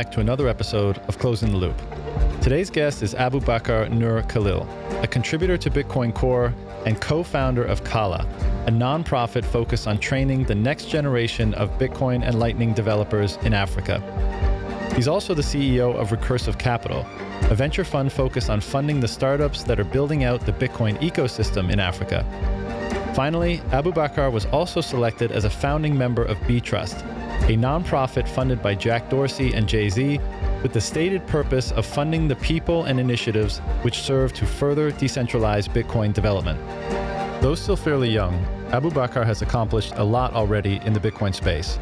Back to another episode of Closing the Loop. Today's guest is Abu Bakr Nur Khalil, a contributor to Bitcoin Core and co founder of Qala, a nonprofit focused on training the next generation of Bitcoin and Lightning developers in Africa. He's also the CEO of Recursive Capital, a venture fund focused on funding the startups that are building out the Bitcoin ecosystem in Africa. Finally, Abu Bakr was also selected as a founding member of Btrust, a nonprofit funded by Jack Dorsey and Jay Z with the stated purpose of funding the people and initiatives which serve to further decentralize Bitcoin development. Though still fairly young, Abu Bakr has accomplished a lot already in the Bitcoin space,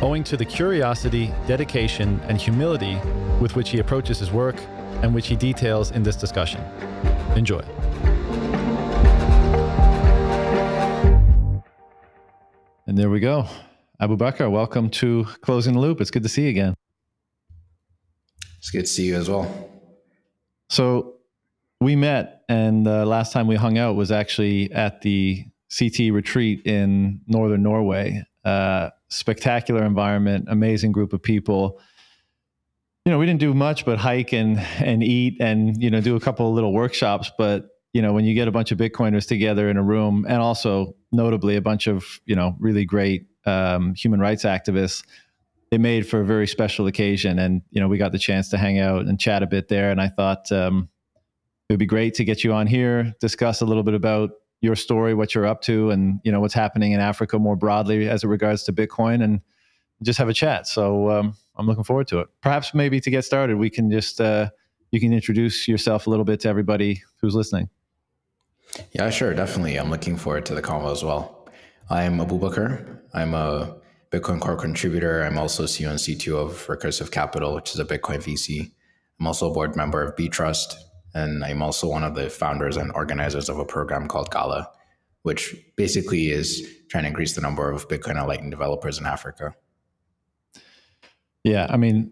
owing to the curiosity, dedication, and humility with which he approaches his work and which he details in this discussion. Enjoy. And there we go. Abu Bakr, welcome to Closing the Loop. It's good to see you again. It's good to see you as well. So we met, and the last time we hung out was actually at the CT retreat in northern Norway. Uh, spectacular environment, amazing group of people. You know, we didn't do much but hike and and eat and you know do a couple of little workshops. But you know, when you get a bunch of Bitcoiners together in a room, and also notably a bunch of you know really great um, human rights activists. It made for a very special occasion, and you know we got the chance to hang out and chat a bit there. And I thought um, it would be great to get you on here, discuss a little bit about your story, what you're up to, and you know what's happening in Africa more broadly as it regards to Bitcoin, and just have a chat. So um, I'm looking forward to it. Perhaps maybe to get started, we can just uh, you can introduce yourself a little bit to everybody who's listening. Yeah, sure, definitely. I'm looking forward to the convo as well. I'm Abu Bakr. I'm a Bitcoin Core contributor. I'm also CEO and CTO of Recursive Capital, which is a Bitcoin VC. I'm also a board member of Btrust, and I'm also one of the founders and organizers of a program called Qala, which basically is trying to increase the number of Bitcoin and Lightning developers in Africa. Yeah, I mean,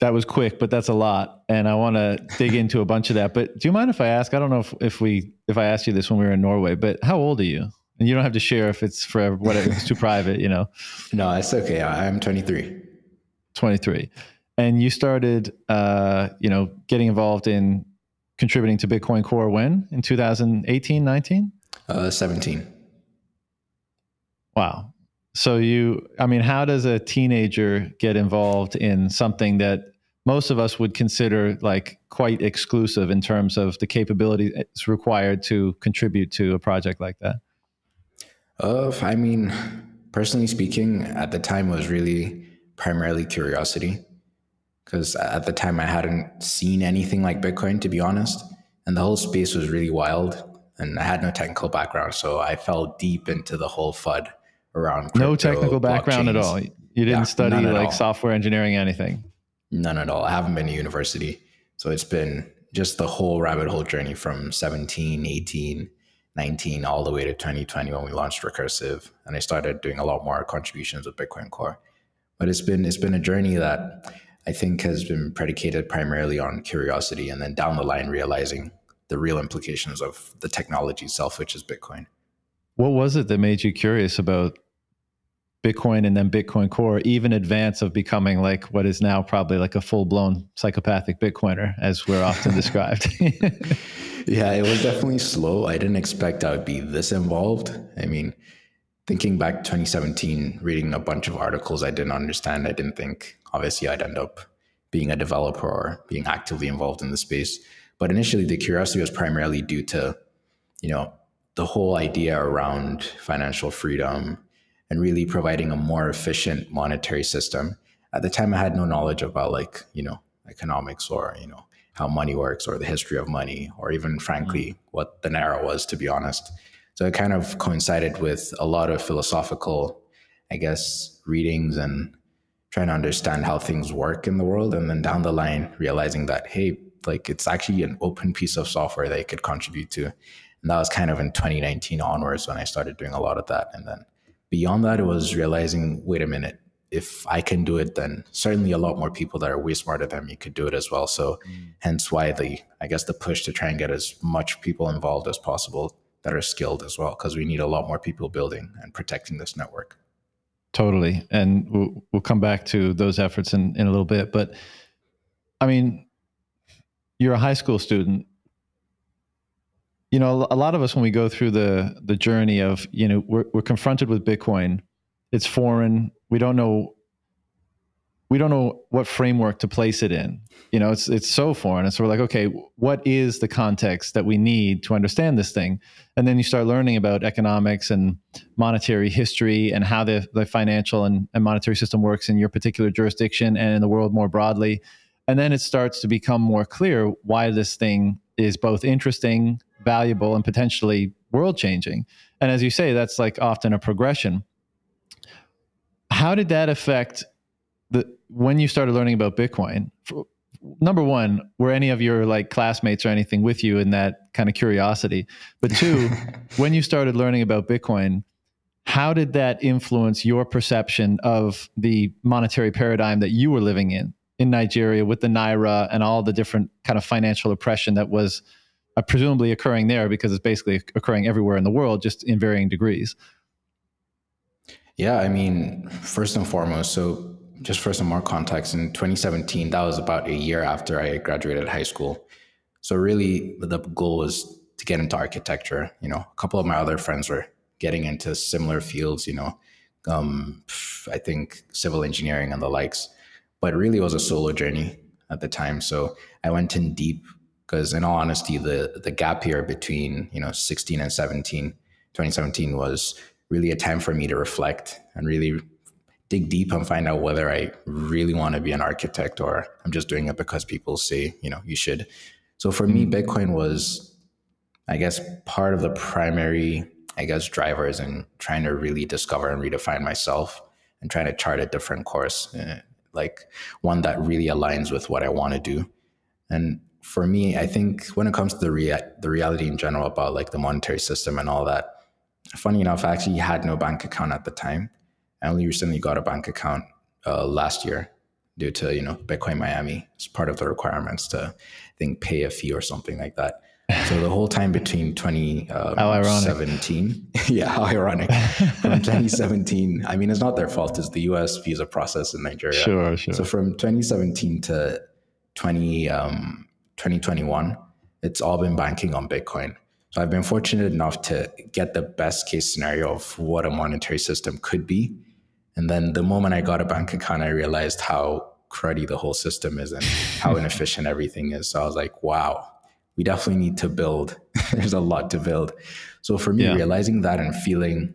that was quick, but that's a lot, and I want to dig into a bunch of that. But do you mind if I ask? I don't know if, if we if I asked you this when we were in Norway, but how old are you? And you don't have to share if it's for whatever it's too private you know? No it's okay. I'm 23 23 and you started uh, you know getting involved in contributing to bitcoin core when? In 2018 19 uh, 17 wow. So you i mean how does a teenager get involved in something that most of us would consider like quite exclusive in terms of the capabilities required to contribute to a project like that uh, I mean, personally speaking, at the time was really primarily curiosity because at the time I hadn't seen anything like Bitcoin, to be honest. And the whole space was really wild and I had no technical background. So I fell deep into the whole FUD around No technical background at all. You didn't yeah, study like software engineering, anything? None at all. I haven't been to university. So it's been just the whole rabbit hole journey from 17, 18, 19 all the way to 2020 when we launched recursive and i started doing a lot more contributions with bitcoin core. But it's been it's been a journey that i think has been predicated primarily on curiosity and then down the line realizing the real implications of the technology itself which is bitcoin. What was it that made you curious about bitcoin and then bitcoin core even advance of becoming like what is now probably like a full-blown psychopathic bitcoiner as we're often described yeah, it was definitely slow. I didn't expect I would be this involved. I mean, thinking back 2017, reading a bunch of articles I didn't understand, I didn't think obviously I'd end up being a developer or being actively involved in the space. But initially, the curiosity was primarily due to, you know, the whole idea around financial freedom and really providing a more efficient monetary system. At the time, I had no knowledge about like, you know, economics or, you know, how money works or the history of money or even frankly mm. what the naira was to be honest so it kind of coincided with a lot of philosophical i guess readings and trying to understand how things work in the world and then down the line realizing that hey like it's actually an open piece of software that you could contribute to and that was kind of in 2019 onwards when i started doing a lot of that and then beyond that it was realizing wait a minute if I can do it, then certainly a lot more people that are way smarter than me could do it as well. So, mm. hence why the I guess the push to try and get as much people involved as possible that are skilled as well, because we need a lot more people building and protecting this network. Totally. And we'll, we'll come back to those efforts in, in a little bit. But I mean, you're a high school student. You know, a lot of us, when we go through the, the journey of, you know, we're, we're confronted with Bitcoin, it's foreign. We don't know we don't know what framework to place it in. You know, it's it's so foreign. And so we're like, okay, what is the context that we need to understand this thing? And then you start learning about economics and monetary history and how the, the financial and, and monetary system works in your particular jurisdiction and in the world more broadly. And then it starts to become more clear why this thing is both interesting, valuable, and potentially world changing. And as you say, that's like often a progression. How did that affect the when you started learning about Bitcoin, number one, were any of your like classmates or anything with you in that kind of curiosity? But two, when you started learning about Bitcoin, how did that influence your perception of the monetary paradigm that you were living in in Nigeria with the naira and all the different kind of financial oppression that was uh, presumably occurring there because it's basically occurring everywhere in the world, just in varying degrees? Yeah, I mean, first and foremost, so just for some more context, in 2017, that was about a year after I graduated high school. So really, the goal was to get into architecture. You know, a couple of my other friends were getting into similar fields. You know, um, I think civil engineering and the likes. But really, it was a solo journey at the time. So I went in deep because, in all honesty, the the gap here between you know 16 and 17, 2017 was really a time for me to reflect and really dig deep and find out whether I really want to be an architect or I'm just doing it because people say, you know, you should. So for me, mm-hmm. Bitcoin was, I guess, part of the primary, I guess, drivers in trying to really discover and redefine myself and trying to chart a different course, uh, like one that really aligns with what I want to do. And for me, I think when it comes to the rea- the reality in general about like the monetary system and all that, funny enough, I actually had no bank account at the time. I only recently got a bank account uh, last year due to you know Bitcoin Miami. It's part of the requirements to I think pay a fee or something like that. So the whole time between 2017, um, yeah, how ironic. from 2017, I mean, it's not their fault. It's the U.S. visa process in Nigeria. Sure, sure. So from 2017 to 20, um, 2021, it's all been banking on Bitcoin. So I've been fortunate enough to get the best case scenario of what a monetary system could be and then the moment I got a bank account, I realized how cruddy the whole system is and how inefficient everything is. So I was like, wow, we definitely need to build. There's a lot to build. So for me, yeah. realizing that and feeling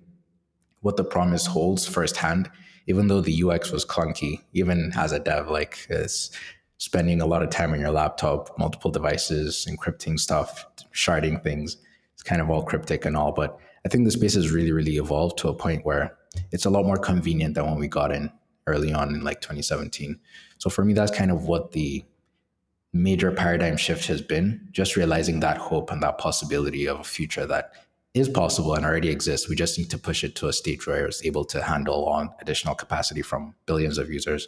what the promise holds firsthand, even though the UX was clunky, even as a dev, like is spending a lot of time on your laptop, multiple devices, encrypting stuff, sharding things. It's kind of all cryptic and all, but I think the space has really, really evolved to a point where it's a lot more convenient than when we got in early on in like 2017. So for me, that's kind of what the major paradigm shift has been just realizing that hope and that possibility of a future that is possible and already exists. We just need to push it to a state where it's able to handle on additional capacity from billions of users.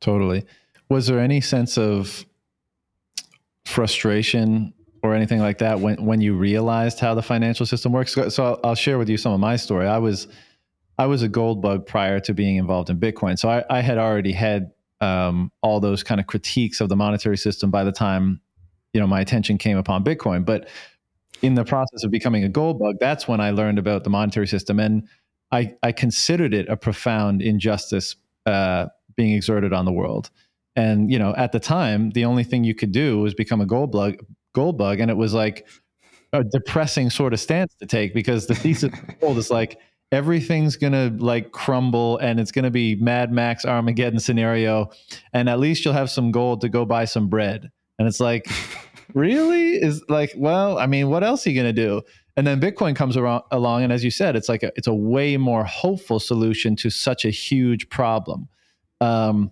Totally. Was there any sense of frustration or anything like that when, when you realized how the financial system works? So I'll, I'll share with you some of my story. I was I was a gold bug prior to being involved in Bitcoin. So I, I had already had um, all those kind of critiques of the monetary system by the time, you know, my attention came upon Bitcoin. But in the process of becoming a gold bug, that's when I learned about the monetary system. And I, I considered it a profound injustice uh, being exerted on the world. And, you know, at the time, the only thing you could do was become a gold bug, gold bug. And it was like a depressing sort of stance to take because the thesis of gold is like, everything's gonna like crumble and it's gonna be Mad Max Armageddon scenario, and at least you'll have some gold to go buy some bread. And it's like, really? Is like, well, I mean, what else are you gonna do? And then Bitcoin comes around, along, and as you said, it's like a, it's a way more hopeful solution to such a huge problem, um,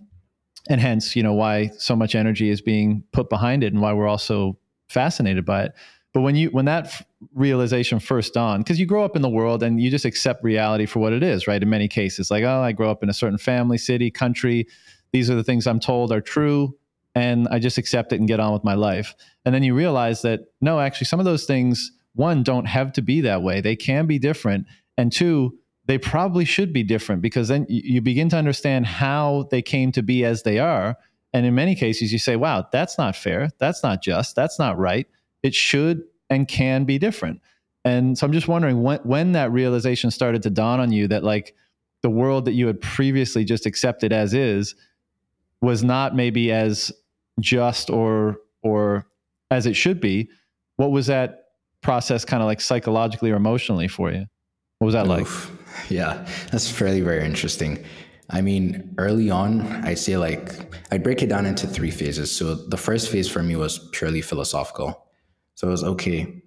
and hence, you know, why so much energy is being put behind it, and why we're also fascinated by it. But when you when that realization first dawned, because you grow up in the world and you just accept reality for what it is, right? In many cases, like oh, I grow up in a certain family, city, country. These are the things I'm told are true, and I just accept it and get on with my life. And then you realize that no, actually, some of those things, one, don't have to be that way. They can be different, and two, they probably should be different because then you begin to understand how they came to be as they are. And in many cases, you say, wow, that's not fair. That's not just. That's not right. It should and can be different. And so I'm just wondering when, when that realization started to dawn on you that, like, the world that you had previously just accepted as is was not maybe as just or or as it should be. What was that process kind of like psychologically or emotionally for you? What was that Oof. like? Yeah, that's fairly very interesting. I mean, early on, I'd say like I'd break it down into three phases. So the first phase for me was purely philosophical. So it was okay.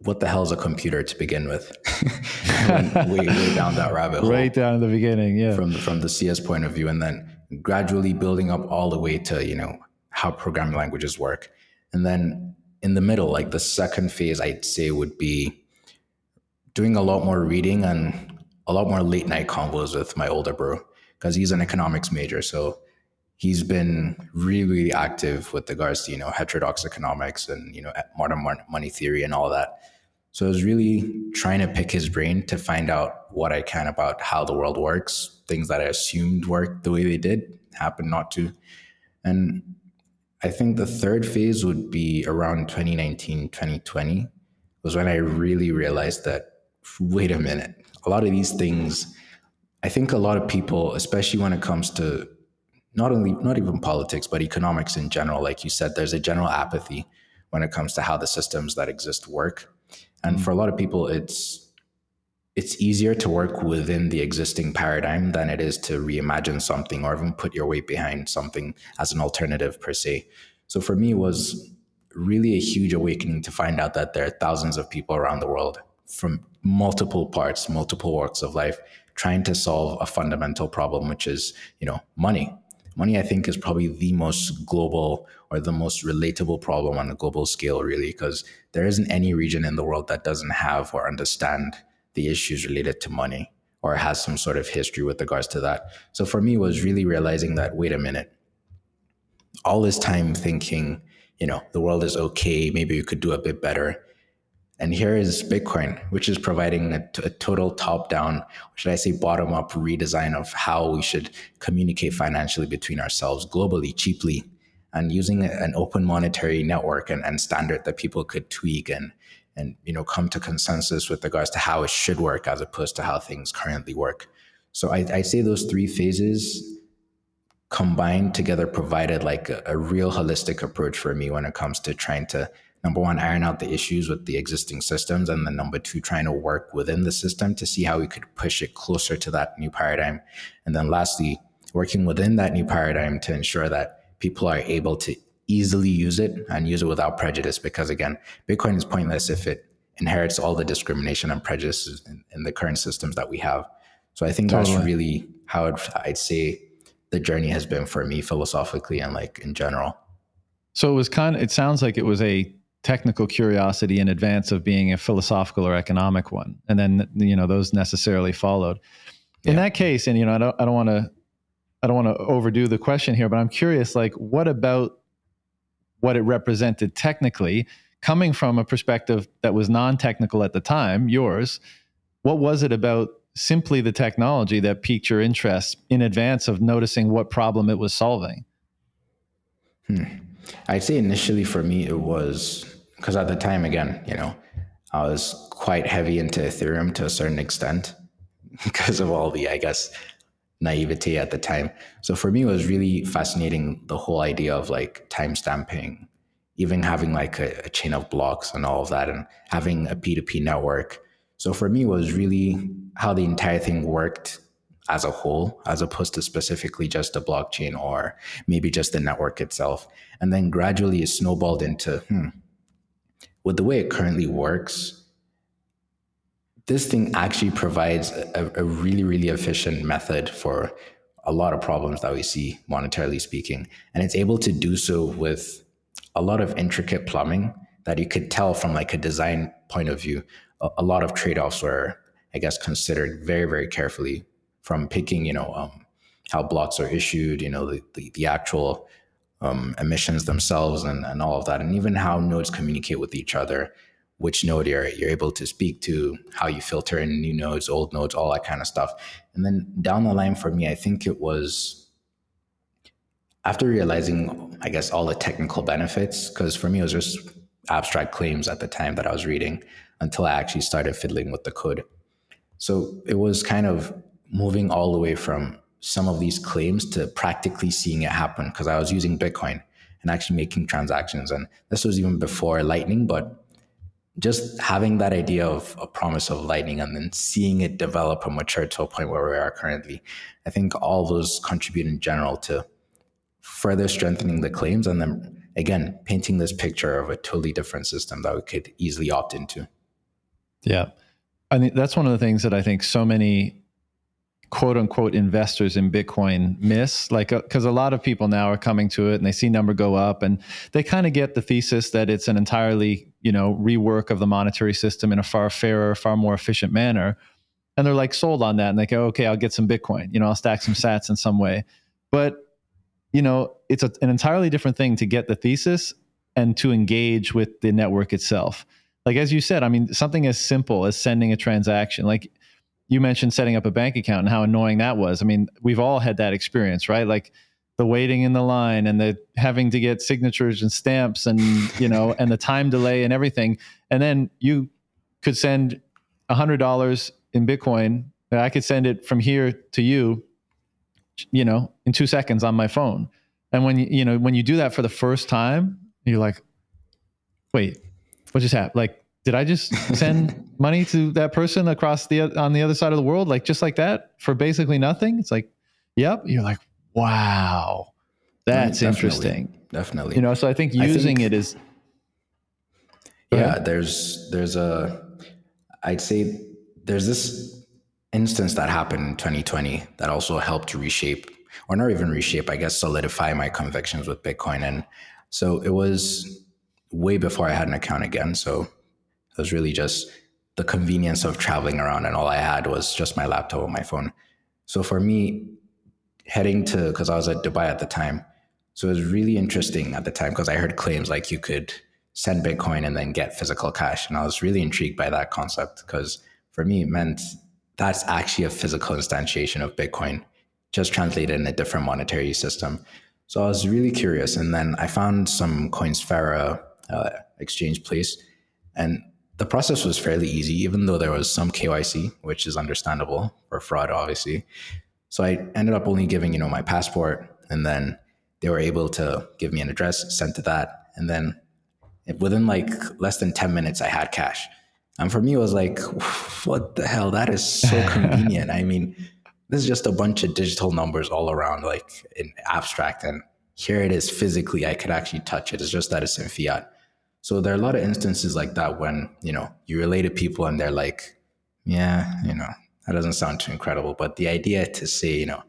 What the hell is a computer to begin with? way, way down that rabbit hole. Right down the beginning, yeah. From from the CS point of view, and then gradually building up all the way to you know how programming languages work, and then in the middle, like the second phase, I'd say would be doing a lot more reading and a lot more late night convos with my older bro because he's an economics major. So he's been really, really active with regards to, you know, heterodox economics and, you know, modern money theory and all that. So I was really trying to pick his brain to find out what I can about how the world works, things that I assumed worked the way they did happen not to. And I think the third phase would be around 2019, 2020 was when I really realized that wait a minute. A lot of these things, I think a lot of people, especially when it comes to not only, not even politics, but economics in general, like you said, there's a general apathy when it comes to how the systems that exist work. And mm-hmm. for a lot of people, it's, it's easier to work within the existing paradigm than it is to reimagine something or even put your weight behind something as an alternative per se. So for me, it was really a huge awakening to find out that there are thousands of people around the world from multiple parts, multiple walks of life, trying to solve a fundamental problem, which is, you know, money. Money, I think, is probably the most global or the most relatable problem on a global scale, really, because there isn't any region in the world that doesn't have or understand the issues related to money or has some sort of history with regards to that. So for me, was really realizing that, wait a minute, all this time thinking, you know, the world is okay, maybe we could do a bit better and here is Bitcoin, which is providing a, total top down, should I say bottom up redesign of how we should communicate financially between ourselves globally, cheaply, and using an open monetary network and, and standard that people could tweak and, and you know come to consensus with regards to how it should work as opposed to how things currently work. So I, I say those three phases combined together provided like a, a real holistic approach for me when it comes to trying to number one, iron out the issues with the existing systems, and then number two, trying to work within the system to see how we could push it closer to that new paradigm. And then lastly, working within that new paradigm to ensure that people are able to easily use it and use it without prejudice. Because again, Bitcoin is pointless if it inherits all the discrimination and prejudices in, in the current systems that we have. So I think totally. that's really how I'd, I'd say the journey has been for me philosophically and like in general. So it was kind of, it sounds like it was a technical curiosity in advance of being a philosophical or economic one. And then you know those necessarily followed. In that case and you know i don't i don't want to i don't want to overdo the question here but i'm curious like what about what it represented technically coming from a perspective that was non-technical at the time yours what was it about simply the technology that piqued your interest in advance of noticing what problem it was solving? Hmm. I'd say initially for me, it was because at the time, again, you know, I was quite heavy into Ethereum to a certain extent because of all the, I guess, naivety at the time. So for me, it was really fascinating the whole idea of like timestamping, even having like a, a, chain of blocks and all of that, and having a P2P network. So for me, it was really how the entire thing worked as a whole, as opposed to specifically just a blockchain or maybe just the network itself. And then gradually it snowballed into, hmm, with the way it currently works, this thing actually provides a, a really, really efficient method for a lot of problems that we see monetarily speaking. And it's able to do so with a lot of intricate plumbing that you could tell from like a design point of view. A, a lot of trade-offs were, I guess, considered very, very carefully from picking, you know, um, how blocks are issued, you know, the, the, the actual um, emissions themselves and, and all of that, and even how nodes communicate with each other which node you're you're able to speak to, how you filter in new nodes, old nodes, all that kind of stuff. And then down the line for me, I think it was after realizing, I guess, all the technical benefits, because for me it was just abstract claims at the time that I was reading until I actually started fiddling with the code. So it was kind of moving all the way from some of these claims to practically seeing it happen because I was using Bitcoin and actually making transactions. And this was even before Lightning, but just having that idea of a promise of Lightning and then seeing it develop and mature to a point where we are currently, I think all those contribute in general to further strengthening the claims and then again painting this picture of a totally different system that we could easily opt into. Yeah. I mean, that's one of the things that I think so many quote unquote investors in Bitcoin miss. Like, because uh, a lot of people now are coming to it and they see number go up and they kind of get the thesis that it's an entirely, you know, rework of the monetary system in a far fairer, far more efficient manner. And they're like sold on that and they go, okay, I'll get some Bitcoin, you know, I'll stack some sats in some way. But, you know, it's a, an entirely different thing to get the thesis and to engage with the network itself like as you said i mean something as simple as sending a transaction like you mentioned setting up a bank account and how annoying that was. I mean we've all had that experience right? Like the waiting in the line and the having to get signatures and stamps and you know and the time delay and everything. And then you could send $100 in bitcoin. I could send it from here to you you know in 2 seconds on my phone. And when you you know when you do that for the first time you're like wait what just happened? Like, did I just send money to that person across the on the other side of the world, like just like that, for basically nothing? It's like, yep. You're like, wow, that's definitely, interesting. Definitely. You know, so I think using I think, it is. Yeah, there's there's a, I'd say there's this instance that happened in 2020 that also helped to reshape, or not even reshape, I guess, solidify my convictions with Bitcoin. And so it was way before I had an account again. So it was really just the convenience of traveling around, and all I had was just my laptop and my phone. So for me, heading to because I was at Dubai at the time, so it was really interesting at the time because I heard claims like you could send Bitcoin and then get physical cash, and I was really intrigued by that concept because for me it meant that's actually a physical instantiation of Bitcoin, just translated in a different monetary system. So I was really curious, and then I found some Coinsfera uh, exchange place. And the process was fairly easy, even though there was some KYC, which is understandable for fraud, obviously. So I ended up only giving, you know, my passport, and then they were able to give me an address, sent to that, and then within like less than ten minutes, I had cash. And for me, it was like, what the hell? That is so convenient. I mean, this is just a bunch of digital numbers all around, like in abstract, and here it is physically. I could actually touch it. It's just that it's in fiat. So there are a lot of instances like that when, you know, you relate to people and they're like, yeah, you know, that doesn't sound too incredible. But the idea to say, you know,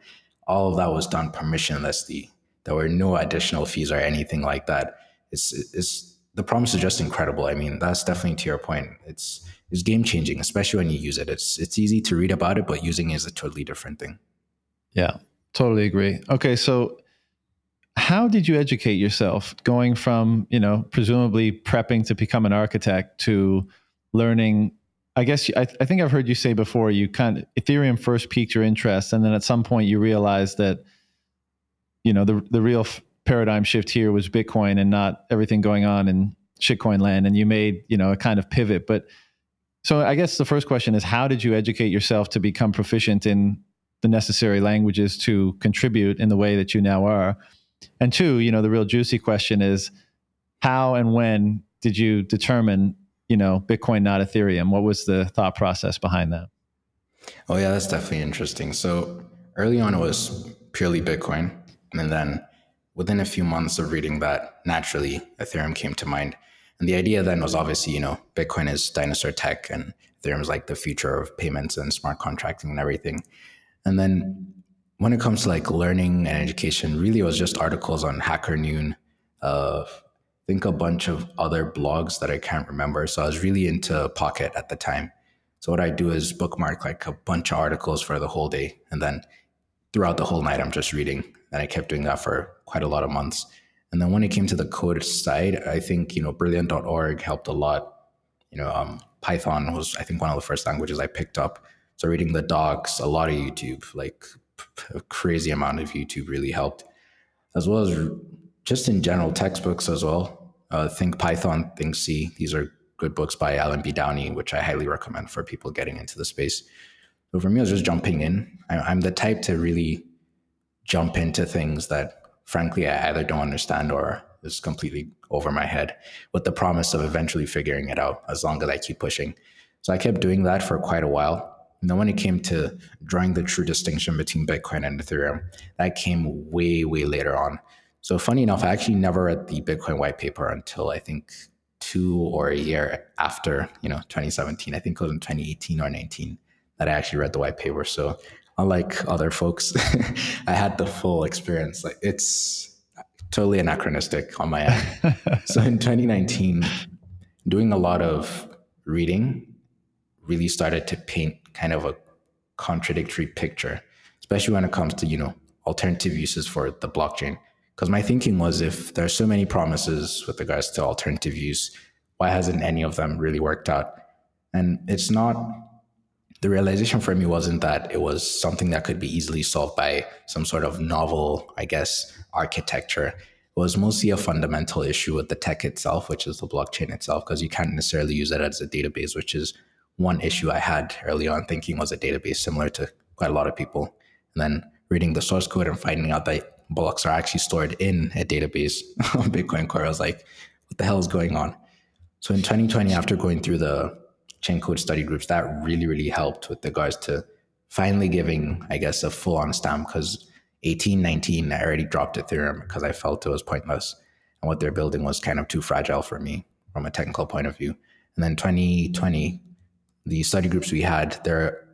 all of that was done permissionlessly, there were no additional fees or anything like that. It's, it's the promise is just incredible. I mean, that's definitely to your point. It's it's game changing, especially when you use it. It's it's easy to read about it, but using it is a totally different thing. Yeah, totally agree. Okay, so how did you educate yourself going from you know presumably prepping to become an architect to learning i guess I, I, think i've heard you say before you kind of ethereum first piqued your interest and then at some point you realized that you know the, the real f- paradigm shift here was bitcoin and not everything going on in shitcoin land and you made you know a kind of pivot. But so i guess the first question is how did you educate yourself to become proficient in the necessary languages to contribute in the way that you now are and two, you know, the real juicy question is how and when did you determine, you know, Bitcoin, not Ethereum? What was the thought process behind that? Oh, yeah, that's definitely interesting. So early on, it was purely Bitcoin. And then within a few months of reading that, naturally, Ethereum came to mind. And the idea then was obviously, you know, Bitcoin is dinosaur tech and Ethereum is like the future of payments and smart contracting and everything. And then when it comes to like learning and education, really it was just articles on Hacker Noon, uh, I think a bunch of other blogs that I can't remember. So I was really into Pocket at the time. So what I do is bookmark like a bunch of articles for the whole day, and then throughout the whole night I'm just reading. And I kept doing that for quite a lot of months. And then when it came to the code side, I think you know Brilliant.org helped a lot. You know, um, Python was I think one of the first languages I picked up. So reading the docs, a lot of YouTube, like a crazy amount of YouTube really helped, as well as just in general textbooks as well. Uh, think Python, Think C. These are good books by Allen B. Downey, which I highly recommend for people getting into the space. So for me, I was just jumping in. I, am the type to really jump into things that, frankly, I either don't understand or is completely over my head, with the promise of eventually figuring it out as long as I keep pushing. So I kept doing that for quite a while. And then when it came to drawing the true distinction between Bitcoin and Ethereum, that came way, way later on. So funny enough, I actually never read the Bitcoin white paper until I think two or a year after, you know, 2017. I think it was in 2018 or 19 that I actually read the white paper. So unlike other folks, I had the full experience. Like it's totally anachronistic on my end. so in 2019, doing a lot of reading really started to paint kind of a contradictory picture, especially when it comes to, you know, alternative uses for the blockchain. Because my thinking was if there are so many promises with regards to alternative use, why hasn't any of them really worked out? And it's not the realization for me wasn't that it was something that could be easily solved by some sort of novel, I guess, architecture. It was mostly a fundamental issue with the tech itself, which is the blockchain itself, because you can't necessarily use it as a database, which is one issue I had early on thinking was a database similar to quite a lot of people. And then reading the source code and finding out that blocks are actually stored in a database on Bitcoin Core. I was like, what the hell is going on? So in 2020, after going through the Chaincode study groups, that really, really helped with regards to finally giving, I guess, a full on stamp because 18, 19, I already dropped Ethereum because I felt it was pointless. And what they're building was kind of too fragile for me from a technical point of view. And then 2020, the study groups we had, they're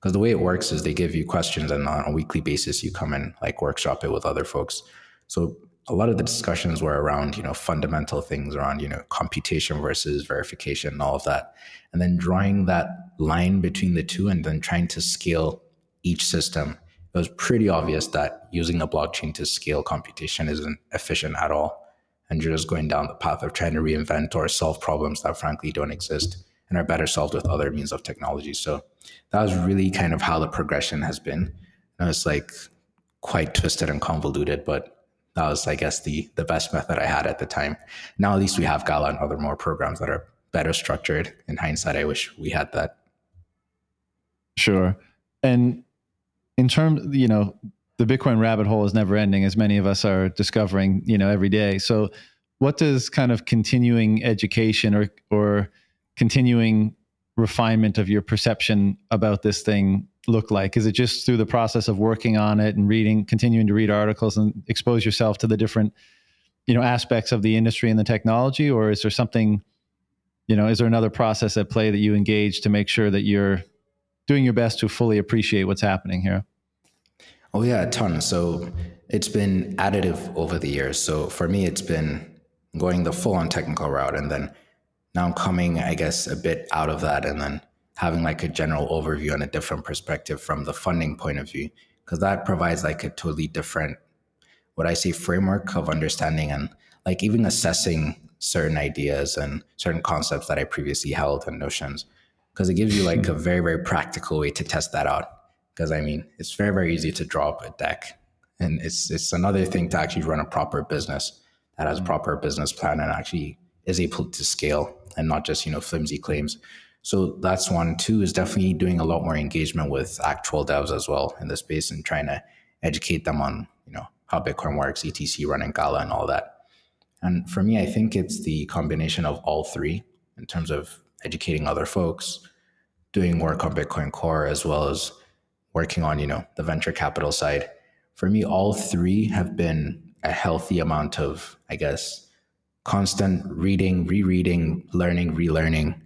because the way it works is they give you questions and on a weekly basis you come and like workshop it with other folks. So a lot of the discussions were around you know fundamental things around you know computation versus verification and all of that. And then drawing that line between the two and then trying to scale each system it was pretty obvious that using a blockchain to scale computation isn't efficient at all. And you're just going down the path of trying to reinvent or solve problems that frankly don't exist and are better solved with other means of technology. So that was really kind of how the progression has been. And it's like quite twisted and convoluted, but that was, I guess, the the best method I had at the time. Now at least we have Qala and other more programs that are better structured. In hindsight, I wish we had that. Sure. And in terms, you know, the Bitcoin rabbit hole is never ending, as many of us are discovering, you know, every day. So, what does kind of continuing education or or continuing refinement of your perception about this thing look like? Is it just through the process of working on it and reading, continuing to read articles and expose yourself to the different, you know, aspects of the industry and the technology, or is there something, you know, is there another process at play that you engage to make sure that you're doing your best to fully appreciate what's happening here? Oh yeah, a ton. So it's been additive over the years. So for me, it's been going the full on technical route and then now I'm coming, I guess, a bit out of that and then having like a general overview and a different perspective from the funding point of view, because that provides like a totally different, what I say, framework of understanding and like even assessing certain ideas and certain concepts that I previously held and notions, because it gives you like a very, very practical way to test that out. Because I mean, it's very, very easy to draw up a deck. And it's it's another thing to actually run a proper business that has mm. proper business plan and actually is able to scale and not just you know flimsy claims. So that's one. Two is definitely doing a lot more engagement with actual devs as well in the space and trying to educate them on you know how Bitcoin works, ETC running Qala and all that. And for me, I think it's the combination of all three in terms of educating other folks, doing work on Bitcoin Core, as well as working on you know the venture capital side. For me, all three have been a healthy amount of, I guess, constant reading, rereading, learning, relearning,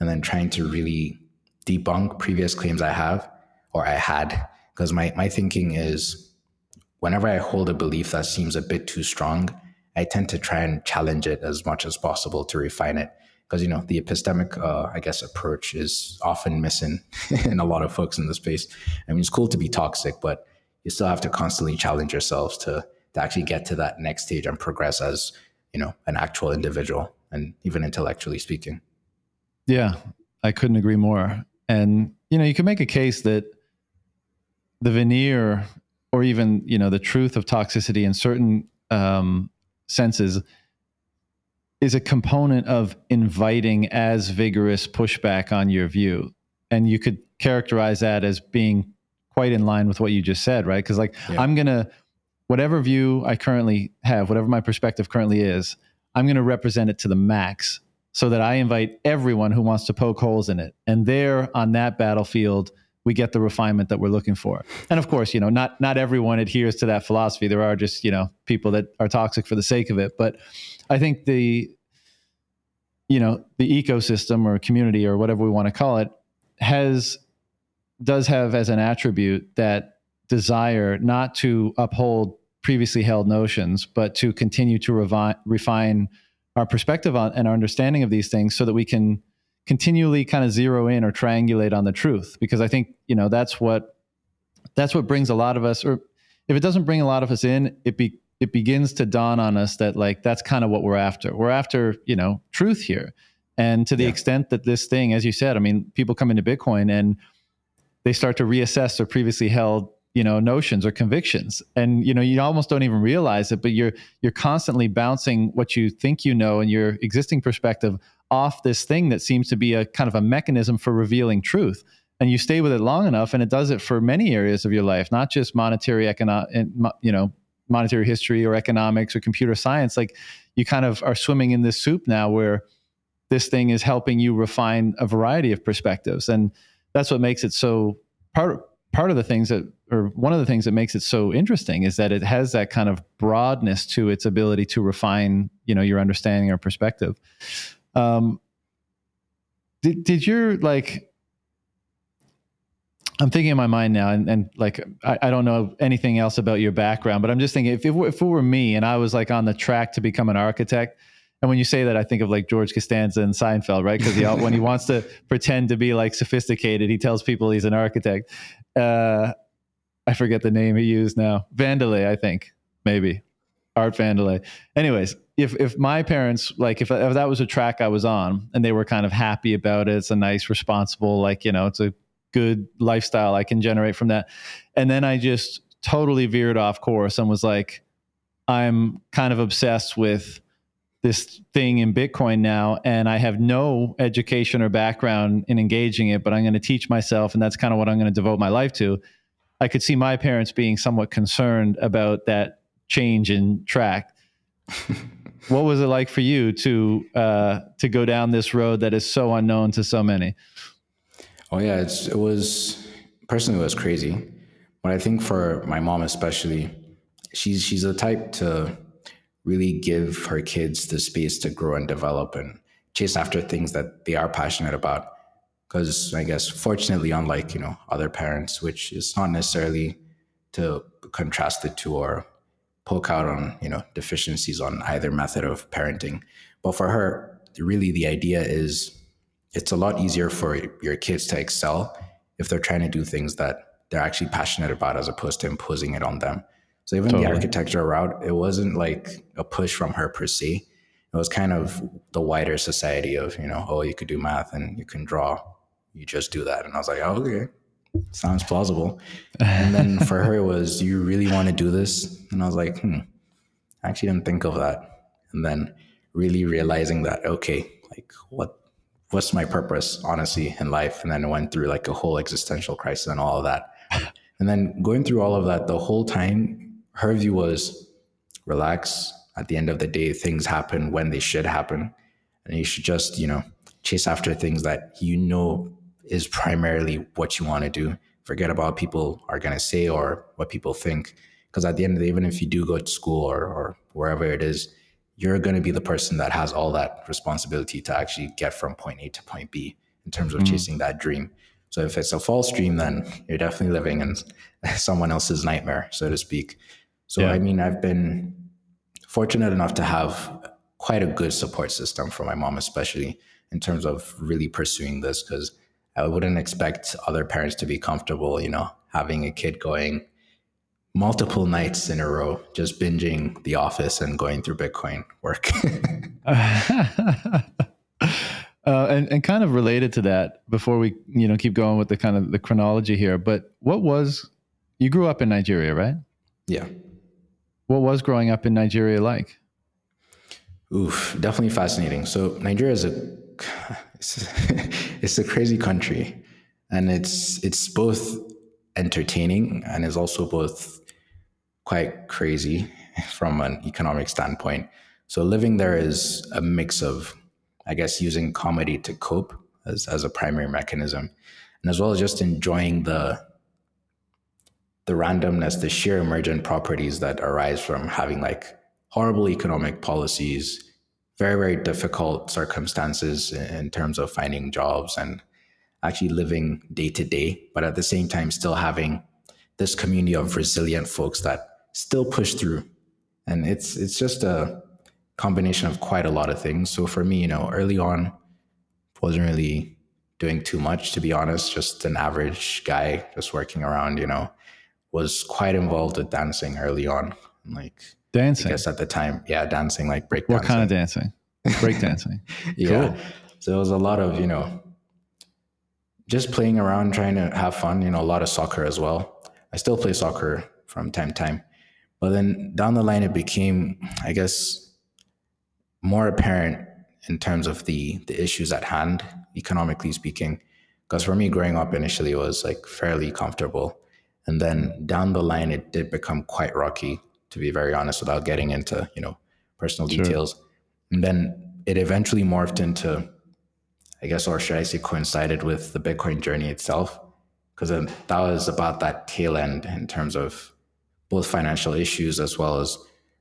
and then trying to really debunk previous claims I have or I had. Because my, my thinking is whenever I hold a belief that seems a bit too strong, I tend to try and challenge it as much as possible to refine it. Because, you know, the epistemic, uh, I guess, approach is often missing in a lot of folks in the space. I mean, it's cool to be toxic, but you still have to constantly challenge yourselves to, to actually get to that next stage and progress as you know an actual individual and even intellectually speaking Yeah, I couldn't agree more. And you know, you can make a case that the veneer or even you know the truth of toxicity in certain um, senses is a component of inviting as vigorous pushback on your view and you could characterize that as being quite in line with what you just said right because like yeah. i'm gonna whatever view i currently have whatever my perspective currently is i'm gonna represent it to the max so that i invite everyone who wants to poke holes in it and there on that battlefield we get the refinement that we're looking for. And of course, you know, not not everyone adheres to that philosophy. There are just, you know, people that are toxic for the sake of it. But I think the you know, the ecosystem or community or whatever we want to call it has does have as an attribute that desire not to uphold previously held notions, but to continue to revi- refine our perspective on and our understanding of these things so that we can continually kind of zero in or triangulate on the truth. Because i think you know that's what that's what brings a lot of us or if it doesn't bring a lot of us in it be it begins to dawn on us that like that's kind of what we're after. We're after you know truth here. And to the yeah. extent that this thing as you said i mean people come into bitcoin and they start to reassess their previously held you know notions or convictions. And you know you almost don't even realize it but you're you're constantly bouncing what you think you know and your existing perspective off this thing that seems to be a kind of a mechanism for revealing truth. And you stay with it long enough and it does it for many areas of your life not just monetary economic you know monetary history or economics or computer science. Like you kind of are swimming in this soup now where this thing is helping you refine a variety of perspectives. And that's what makes it so part part of the things that or one of the things that makes it so interesting is that it has that kind of broadness to its ability to refine you know your understanding or perspective um, did did your like? I'm thinking in my mind now, and, and like I, I, don't know anything else about your background, but I'm just thinking if were, if it were me and I was like on the track to become an architect, and when you say that, I think of like George Costanza and Seinfeld, right? Because he, when he wants to pretend to be like sophisticated, he tells people he's an architect. Uh, I forget the name he used now. Vandelay, I think, maybe. Art Vandelay. Anyways, if if my parents like if, if that was a track I was on and they were kind of happy about it, it's a nice, responsible, like you know, it's a good lifestyle I can generate from that, and then I just totally veered off course and was like, I'm kind of obsessed with this thing in Bitcoin now, and I have no education or background in engaging it, but I'm going to teach myself, and that's kind of what I'm going to devote my life to. I could see my parents being somewhat concerned about that change in track. what was it like for you to uh, to go down this road that is so unknown to so many? Oh yeah, it was personally it was crazy, but I think for my mom especially, she's she's the type to really give her kids the space to grow and develop and chase after things that they are passionate about. Because I guess fortunately, unlike you know other parents, which is not necessarily to contrast the two or poke out on you know deficiencies on either method of parenting but for her really the idea is it's a lot easier for your kids to excel if they're trying to do things that they're actually passionate about as opposed to imposing it on them so even totally. the architecture route it wasn't like a push from her per se it was kind of the wider society of you know oh you could do math and you can draw you just do that and i was like oh, okay sounds plausible. And then for her, it was, do you really want to do this? And I was like, hmm, I actually didn't think of that. And then really realizing that, okay, like what, what's my purpose, honestly, in life? And then I went through like a whole existential crisis and all of that. And then going through all of that, the whole time, her view was relax. At the end of the day, things happen when they should happen. And you should just, you know, chase after things that you know is primarily what you want to do. Forget about what people are going to say or what people think. Because at the end of the day, even if you do go to school or, or wherever it is, you're going to be the person that has all that responsibility to actually get from point A to point B in terms of mm. chasing that dream. So if it's a false dream, then you're definitely living in someone else's nightmare, so to speak. So, yeah. I mean, I've been fortunate enough to have quite a good support system for my mom, especially in terms of really pursuing this because I wouldn't expect other parents to be comfortable, you know, having a kid going multiple nights in a row, just binging The Office and going through Bitcoin work. uh, and, and kind of related to that, before we you know keep going with the kind of the chronology here, but what was you grew up in Nigeria, right? Yeah. What was growing up in Nigeria like? Oof, definitely fascinating. So Nigeria is a it's, a crazy country, and it's it's both entertaining and is also both quite crazy from an economic standpoint. So living there is a mix of, I guess, using comedy to cope as, as a primary mechanism, and as well as just enjoying the the randomness, the sheer emergent properties that arise from having like horrible economic policies, very, very difficult circumstances in terms of finding jobs and actually living day to day, but at the same time, still having this community of resilient folks that still push through. And it's it's just a combination of quite a lot of things. So for me, you know, early on, wasn't really doing too much, to be honest, just an average guy just working around, you know, was quite involved with dancing early on. Like dancing. I guess at the time, yeah, dancing like break What dancing. kind of dancing? Break dancing. yeah. Cool. So it was a lot of, you know, just playing around, trying to have fun, you know, a lot of soccer as well. I still play soccer from time to time. But then down the line, it became, I guess, more apparent in terms of the the issues at hand, economically speaking. Because for me, growing up initially it was like fairly comfortable, and then down the line, it did become quite rocky, to be very honest, without getting into you know personal Sure. details. And then it eventually morphed into, I guess, or should I say, coincided with the Bitcoin journey itself, because that was about that tail end in terms of both financial issues as well as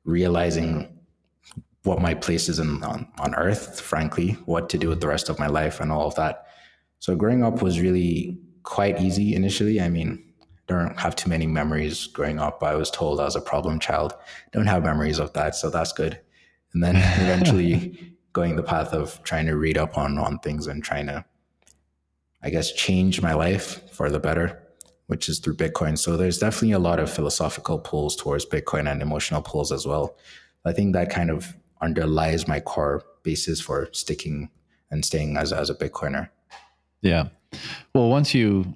realizing what my place is in, on, on earth, frankly, what to do with the rest of my life and all of that. So growing up was really quite easy initially. I mean, don't have too many memories growing up. I was told I was a problem child. Don't have memories of that, so that's good. And then eventually going the path of trying to read up on on things and trying to, I guess, change my life for the better, which is through Bitcoin. So there's definitely a lot of philosophical pulls towards Bitcoin and emotional pulls as well. I think that kind of underlies my core basis for sticking and staying as, as a Bitcoiner. Yeah. Well, once you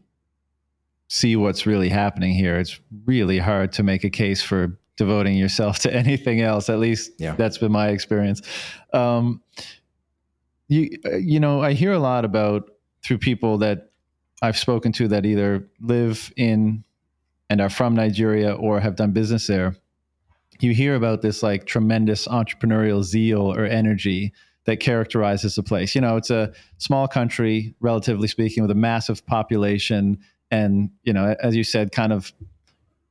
see what's really happening here, it's really hard to make a case for devoting yourself to anything else. At least Yeah. that's been my experience. Um, you you know, I hear a lot about through people that I've spoken to that either live in and are from Nigeria or have done business there. You hear about this like tremendous entrepreneurial zeal or energy that characterizes the place. You know, it's a small country, relatively speaking, with a massive population, and you know, as you said, kind of,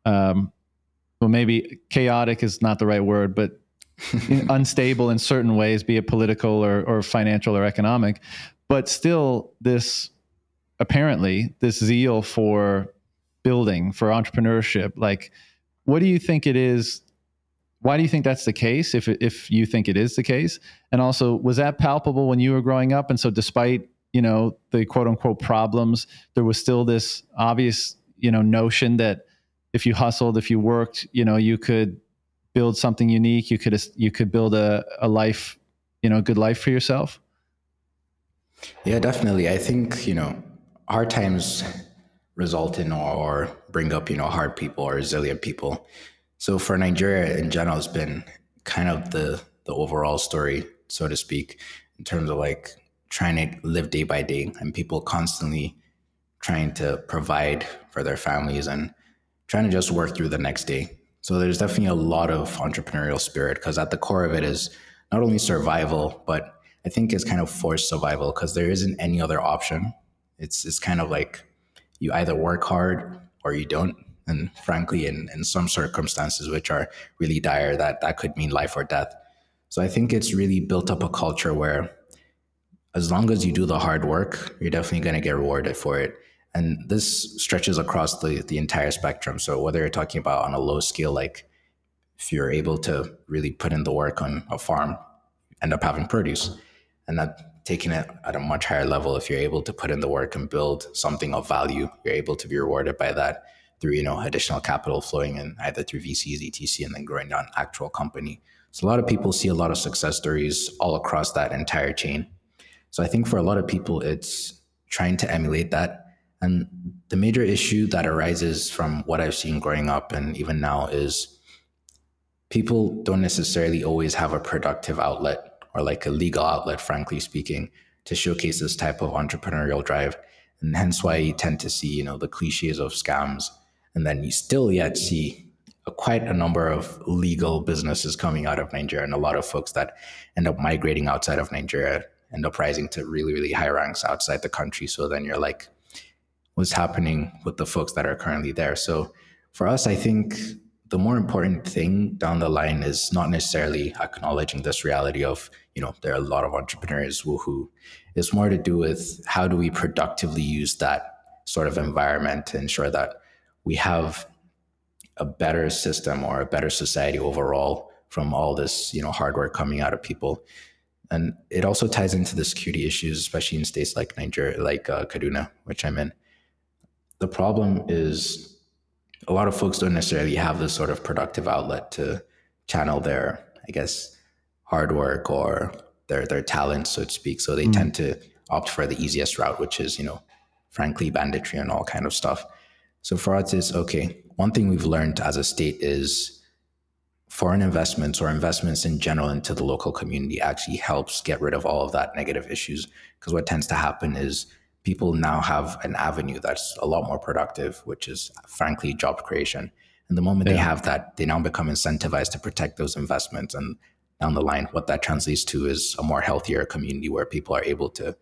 um, well, maybe chaotic is not the right word, but unstable in certain ways, be it political or, or financial or economic, but still this apparently this zeal for building for entrepreneurship. Like, what do you think it is? Why do you think that's the case? If if you think it is the case, and also was that palpable when you were growing up? And so, despite you know the quote unquote problems, there was still this obvious you know notion that if you hustled, if you worked, you know, you could build something unique. You could you could build a, a life, you know, a good life for yourself. Yeah, definitely. I think, you know, hard times result in or, bring up, you know, hard people or resilient people. So for Nigeria in general, it's been kind of the the overall story, so to speak, in terms of like trying to live day by day and people constantly trying to provide for their families and trying to just work through the next day. So there's definitely a lot of entrepreneurial spirit because at the core of it is not only survival, but I think it's kind of forced survival because there isn't any other option. It's it's kind of like you either work hard or you don't. And frankly, in, in some circumstances which are really dire, that that could mean life or death. So I think it's really built up a culture where as long as you do the hard work, you're definitely going to get rewarded for it. And this stretches across the, the entire spectrum. So whether you're talking about on a low scale, like if you're able to really put in the work on a farm, end up having produce. And that taking it at a much higher level, if you're able to put in the work and build something of value, you're able to be rewarded by that through, you know, additional capital flowing in either through VCs, ETC, and then growing down actual company. So a lot of people see a lot of success stories all across that entire chain. So I think for a lot of people, it's trying to emulate that. And the major issue that arises from what I've seen growing up and even now is people don't necessarily always have a productive outlet or like a legal outlet, frankly speaking, to showcase this type of entrepreneurial drive. And hence why you tend to see, you know, the cliches of scams. And then you still yet see a, quite a number of legal businesses coming out of Nigeria and a lot of folks that end up migrating outside of Nigeria end up rising to really, really high ranks outside the country. So then you're like, what's happening with the folks that are currently there? So for us, I think the more important thing down the line is not necessarily acknowledging this reality of, you know, there are a lot of entrepreneurs, woohoo. It's more to do with how do we productively use that sort of environment to ensure that we have a better system or a better society overall from all this, you know, hard work coming out of people. And it also ties into the security issues, especially in states like Nigeria, like uh, Kaduna, which I'm in. The problem is a lot of folks don't necessarily have this sort of productive outlet to channel their, I guess, hard work or their their talent, so to speak. So they mm. tend to opt for the easiest route, which is, you know, frankly, banditry and all kind of stuff. So for us, it's okay. One thing we've learned as a state is foreign investments or investments in general into the local community actually helps get rid of all of that negative issues. Because what tends to happen is people now have an avenue that's a lot more productive, which is frankly job creation. And the moment yeah. they have that, they now become incentivized to protect those investments. And down the line, what that translates to is a more healthier community where people are able to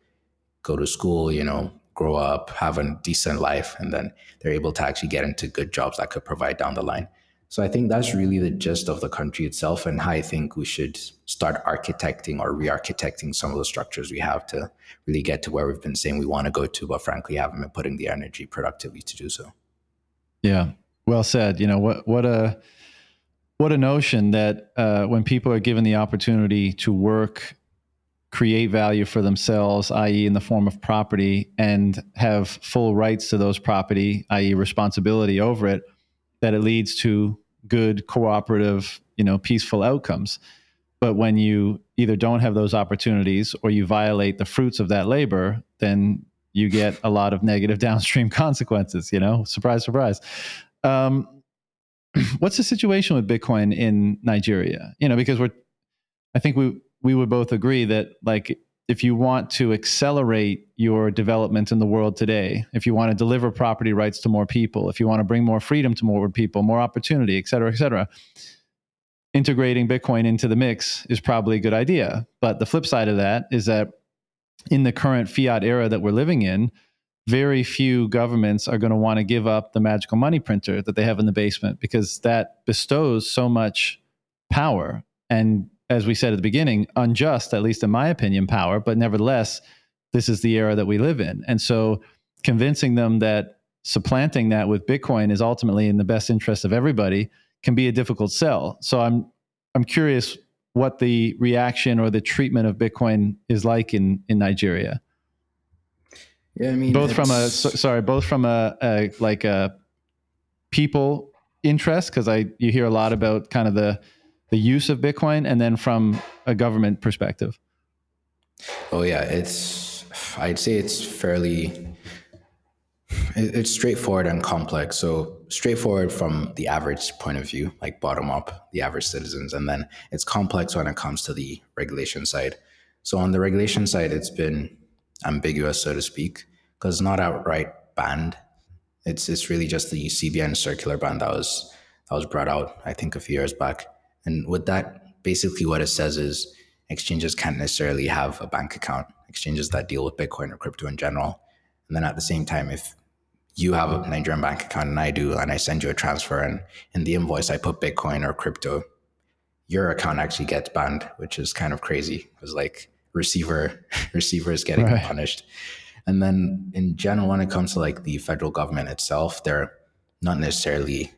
go to school, you know, grow up, have a decent life, and then they're able to actually get into good jobs that could provide down the line. So I think that's really the gist of the country itself and how I think we should start architecting or re-architecting some of the structures we have to really get to where we've been saying we want to go to, but frankly haven't been putting the energy productively to do so. Yeah, well said. You know what? What a what a notion that uh, when people are given the opportunity to work, create value for themselves, i.e., in the form of property, and have full rights to those property, i.e., responsibility over it, that it leads to good cooperative, you know, peaceful outcomes. But when you either don't have those opportunities or you violate the fruits of that labor, then you get a lot of negative downstream consequences. You know, surprise, surprise. Um, what's the situation with Bitcoin in Nigeria? You know, because we're, I think we we would both agree that like if you want to accelerate your development in the world today, if you want to deliver property rights to more people, if you want to bring more freedom to more people, more opportunity, et cetera, et cetera, integrating Bitcoin into the mix is probably a good idea. But the flip side of that is that in the current fiat era that we're living in, very few governments are going to want to give up the magical money printer that they have in the basement because that bestows so much power and as we said at the beginning, unjust, at least in my opinion, power. But nevertheless, this is the era that we live in. And so convincing them that supplanting that with Bitcoin is ultimately in the best interest of everybody can be a difficult sell. So I'm I'm curious what the reaction or the treatment of Bitcoin is like in in Nigeria. Yeah, I mean, both from a so, sorry, both from a, a like a people interest because I you hear a lot about kind of the the use of Bitcoin and then from a government perspective? Oh yeah, it's I'd say it's fairly it's straightforward and complex. So straightforward from the average point of view, like bottom up, the average citizens, and then it's complex when it comes to the regulation side. So on the regulation side, it's been ambiguous, so to speak, because not outright banned. It's it's really just the CBN circular ban that was that was brought out, I think, a few years back. And with that, basically what it says is exchanges can't necessarily have a bank account, exchanges that deal with Bitcoin or crypto in general. And then at the same time, if you have a Nigerian bank account and I do, and I send you a transfer, and in the invoice I put Bitcoin or crypto, your account actually gets banned, which is kind of crazy It was like receiver receiver is getting right. punished. And then in general, when it comes to like the federal government itself, they're not necessarily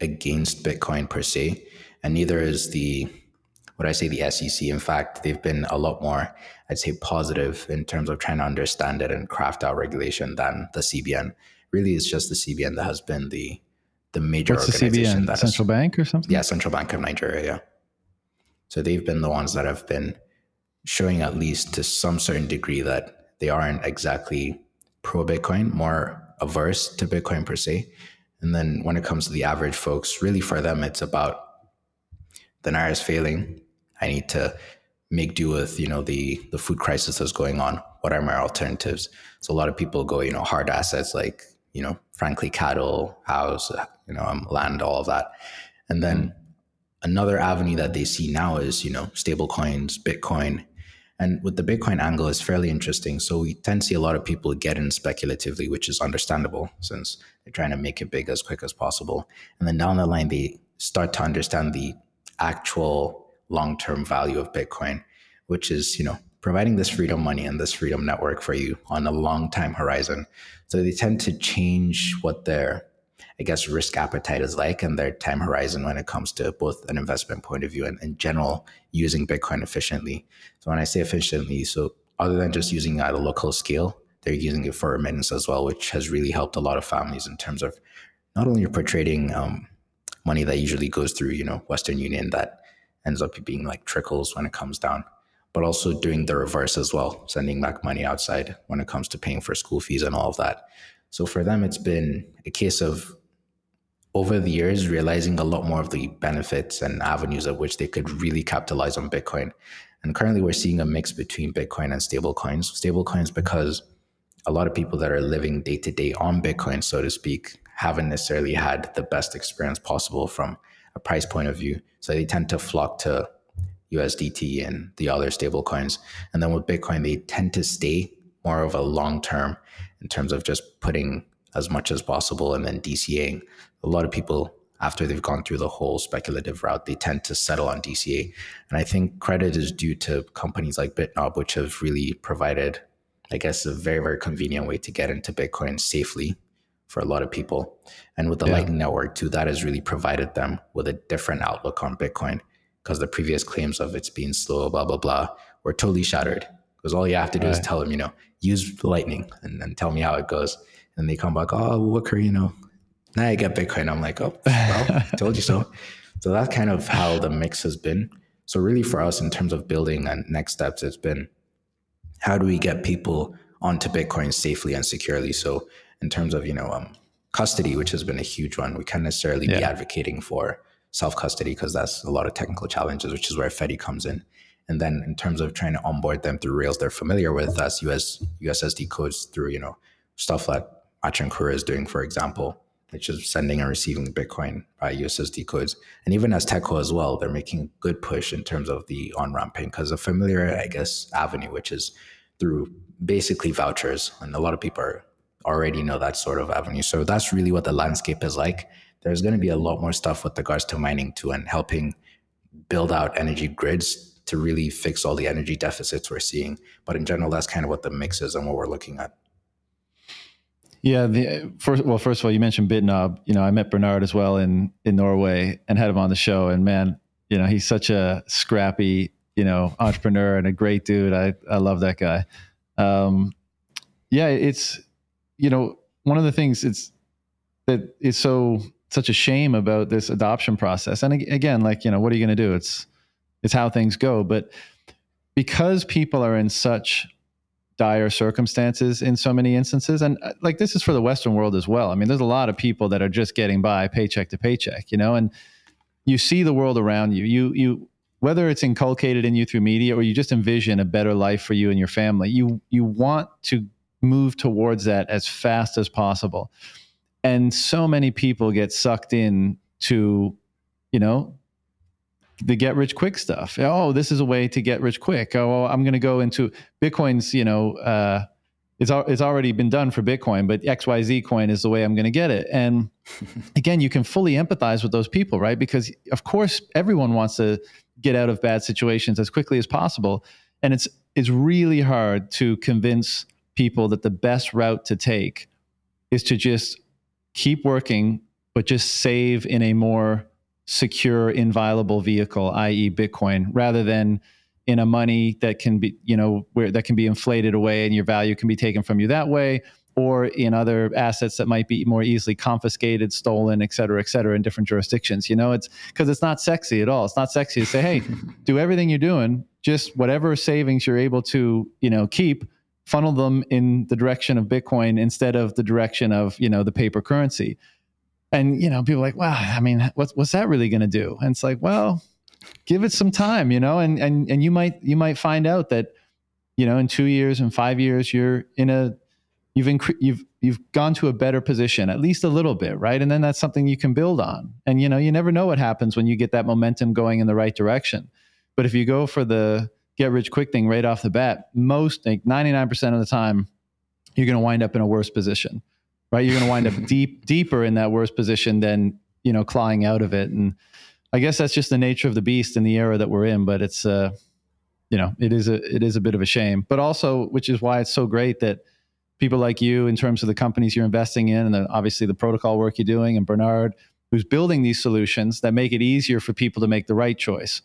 against Bitcoin per se and neither is the what I say the SEC. In fact, they've been a lot more, I'd say, positive in terms of trying to understand it and craft out regulation than the CBN. Really, it's just the CBN that has been the the major What's organization the CBN? that central is, bank or something. Yeah, Central Bank of Nigeria. Yeah. So they've been the ones that have been showing at least to some certain degree that they aren't exactly pro Bitcoin, more averse to Bitcoin per se. And then when it comes to the average folks, really for them, it's about the naira is failing. I need to make do with you know the the food crisis that's going on. What are my alternatives? So a lot of people go you know hard assets like you know frankly cattle, house, you know um, land, all of that, and then another avenue that they see now is you know stable coins, Bitcoin. And with the Bitcoin angle, it's fairly interesting. So we tend to see a lot of people get in speculatively, which is understandable since they're trying to make it big as quick as possible. And then down the line, they start to understand the actual long term value of Bitcoin, which is, you know, providing this freedom money and this freedom network for you on a long time horizon. So they tend to change what their, I guess, risk appetite is like and their time horizon when it comes to both an investment point of view and in general using Bitcoin efficiently. So when I say efficiently, so other than just using at a local scale, they're using it for remittance as well, which has really helped a lot of families in terms of not only portraying um, money that usually goes through, you know, Western Union that ends up being like trickles when it comes down, but also doing the reverse as well, sending back money outside when it comes to paying for school fees and all of that. So for them, it's been a case of over the years realizing a lot more of the benefits and avenues of which they could really capitalize on Bitcoin. And currently, we're seeing a mix between Bitcoin and stable coins. Stable coins because a lot of people that are living day to day on Bitcoin, so to speak, haven't necessarily had the best experience possible from a price point of view. So they tend to flock to USDT and the other stable coins. And then with Bitcoin, they tend to stay more of a long term in terms of just putting as much as possible and then DCAing. A lot of people, after they've gone through the whole speculative route, they tend to settle on DCA. And I think credit is due to companies like BitNob, which have really provided, I guess, a very, very convenient way to get into Bitcoin safely for a lot of people. And with the yeah. Lightning Network too, that has really provided them with a different outlook on Bitcoin because the previous claims of it's being slow, blah, blah, blah, were totally shattered. Because all you have to do right. is tell them, you know, use Lightning and then tell me how it goes. And they come back, oh, Wooker, you know, now I get Bitcoin. I'm like, oh, well, told you so. So that's kind of how the mix has been. So really for us in terms of building and next steps, it's been how do we get people onto Bitcoin safely and securely? So in terms of you know um, custody, which has been a huge one. We can't necessarily yeah. be advocating for self custody because that's a lot of technical challenges, which is where Fedi comes in. And then in terms of trying to onboard them through Rails they're familiar with, as US USSD codes through you know stuff that Machankura is doing, for example, which is sending and receiving Bitcoin by USSD codes. And even Azteco as well, they're making a good push in terms of the on ramping because a familiar, I guess, avenue, which is through basically vouchers. And a lot of people are already know that sort of avenue. So that's really what the landscape is like. There's going to be a lot more stuff with regards to mining too and helping build out energy grids to really fix all the energy deficits we're seeing. But in general, that's kind of what the mix is and what we're looking at. Yeah, the first well, first of all, you mentioned BitNob. You know, I met Bernard as well in in Norway and had him on the show. And man, you know, he's such a scrappy, you know, entrepreneur and a great dude. I I love that guy. Um, yeah, it's you know, one of the things it's that is so such a shame about this adoption process. And again, like, you know, what are you going to do? It's it's how things go, but because people are in such dire circumstances in so many instances and uh, like this is for the western world as well. I mean, there's a lot of people that are just getting by paycheck to paycheck, you know, and you see the world around you. You you whether it's inculcated in you through media or you just envision a better life for you and your family, you you want to move towards that as fast as possible. And so many people get sucked in to, you know, the get rich quick stuff. Oh, this is a way to get rich quick. Oh, I'm going to go into Bitcoin's, you know, uh, it's, it's already been done for Bitcoin, but XYZ coin is the way I'm going to get it. And again, you can fully empathize with those people, right? Because of course, everyone wants to get out of bad situations as quickly as possible. And it's, it's really hard to convince people that the best route to take is to just keep working, but just save in a more secure, inviolable vehicle, i.e., Bitcoin, rather than in a money that can be, you know, where that can be inflated away and your value can be taken from you that way, or in other assets that might be more easily confiscated, stolen, et cetera, et cetera, in different jurisdictions. You know, it's because it's not sexy at all. It's not sexy to say, hey, do everything you're doing, just whatever savings you're able to, you know, keep, funnel them in the direction of Bitcoin instead of the direction of, you know, the paper currency. And, you know, people like, wow, I mean, what's what's that really gonna do? And it's like, well, give it some time, you know, and and and you might you might find out that, you know, in two years and five years, you're in a you've you've you've gone to a better position at least a little bit right and then that's something you can build on and you know you never know what happens when you get that momentum going in the right direction but if you go for the get rich quick thing right off the bat most like 99% of the time you're going to wind up in a worse position right? You're going to wind up deep deeper in that worse position than you know clawing out of it. And i guess that's just the nature of the beast in the era that we're in but it's uh you know it is a it is a bit of a shame. But also which is why it's so great that people like you in terms of the companies you're investing in and obviously the protocol work you're doing and Bernard who's building these solutions that make it easier for people to make the right choice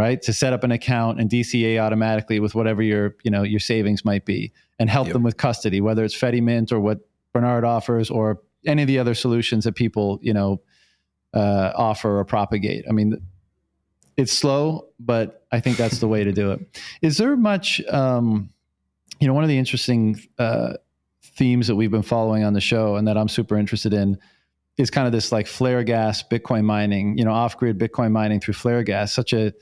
right? To set up an account and DCA automatically with whatever your you know your savings might be and help yep. them with custody whether it's Fedimint or what Bernard offers or any of the other solutions that people you know uh, offer or propagate. I mean it's slow but I think that's the way to do it. Is there much um, you know, one of the interesting uh, themes that we've been following on the show and that I'm super interested in is kind of this like flare gas Bitcoin mining, you know, off grid Bitcoin mining through flare gas, such a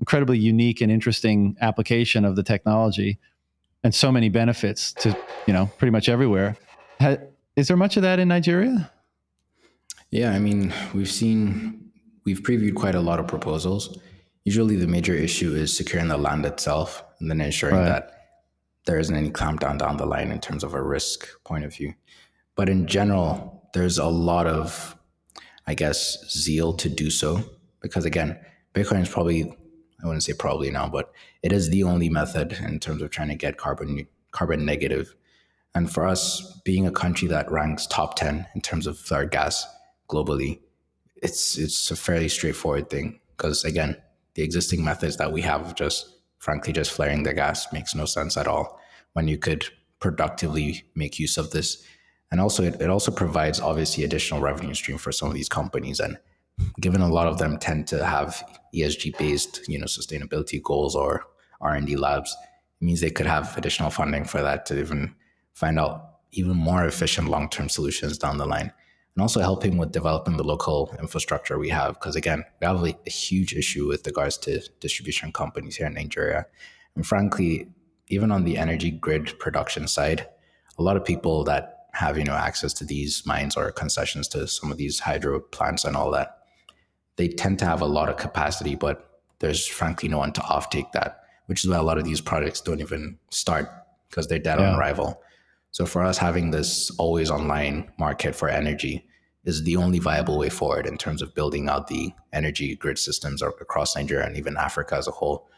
incredibly unique and interesting application of the technology and so many benefits to, you know, pretty much everywhere. Ha, is there much of that in Nigeria? Yeah, I mean, we've seen, we've previewed quite a lot of proposals. Usually the major issue is securing the land itself and then ensuring right. that there isn't any clampdown down the line in terms of a risk point of view. But in general, there's a lot of, I guess, zeal to do so because again, Bitcoin is probably, I wouldn't say probably now, but it is the only method in terms of trying to get carbon carbon negative. And for us, being a country that ranks top 10 in terms of our gas globally, it's it's a fairly straightforward thing because again, the existing methods that we have just frankly, just flaring the gas makes no sense at all when you could productively make use of this. And also, it, it also provides obviously additional revenue stream for some of these companies. And given a lot of them tend to have ESG based, you know, sustainability goals or R and D labs, it means they could have additional funding for that to even find out even more efficient long term solutions down the line and also helping with developing the local infrastructure we have. Because again, we have a, huge issue with regards to distribution companies here in Nigeria. And frankly, even on the energy grid production side, a lot of people that have you know access to these mines or concessions to some of these hydro plants and all that, they tend to have a lot of capacity, but there's frankly no one to offtake that, which is why a lot of these projects don't even start because they're dead yeah. on arrival. So for us, having this always online market for energy is the only viable way forward in terms of building out the energy grid systems across Nigeria and even Africa as a whole.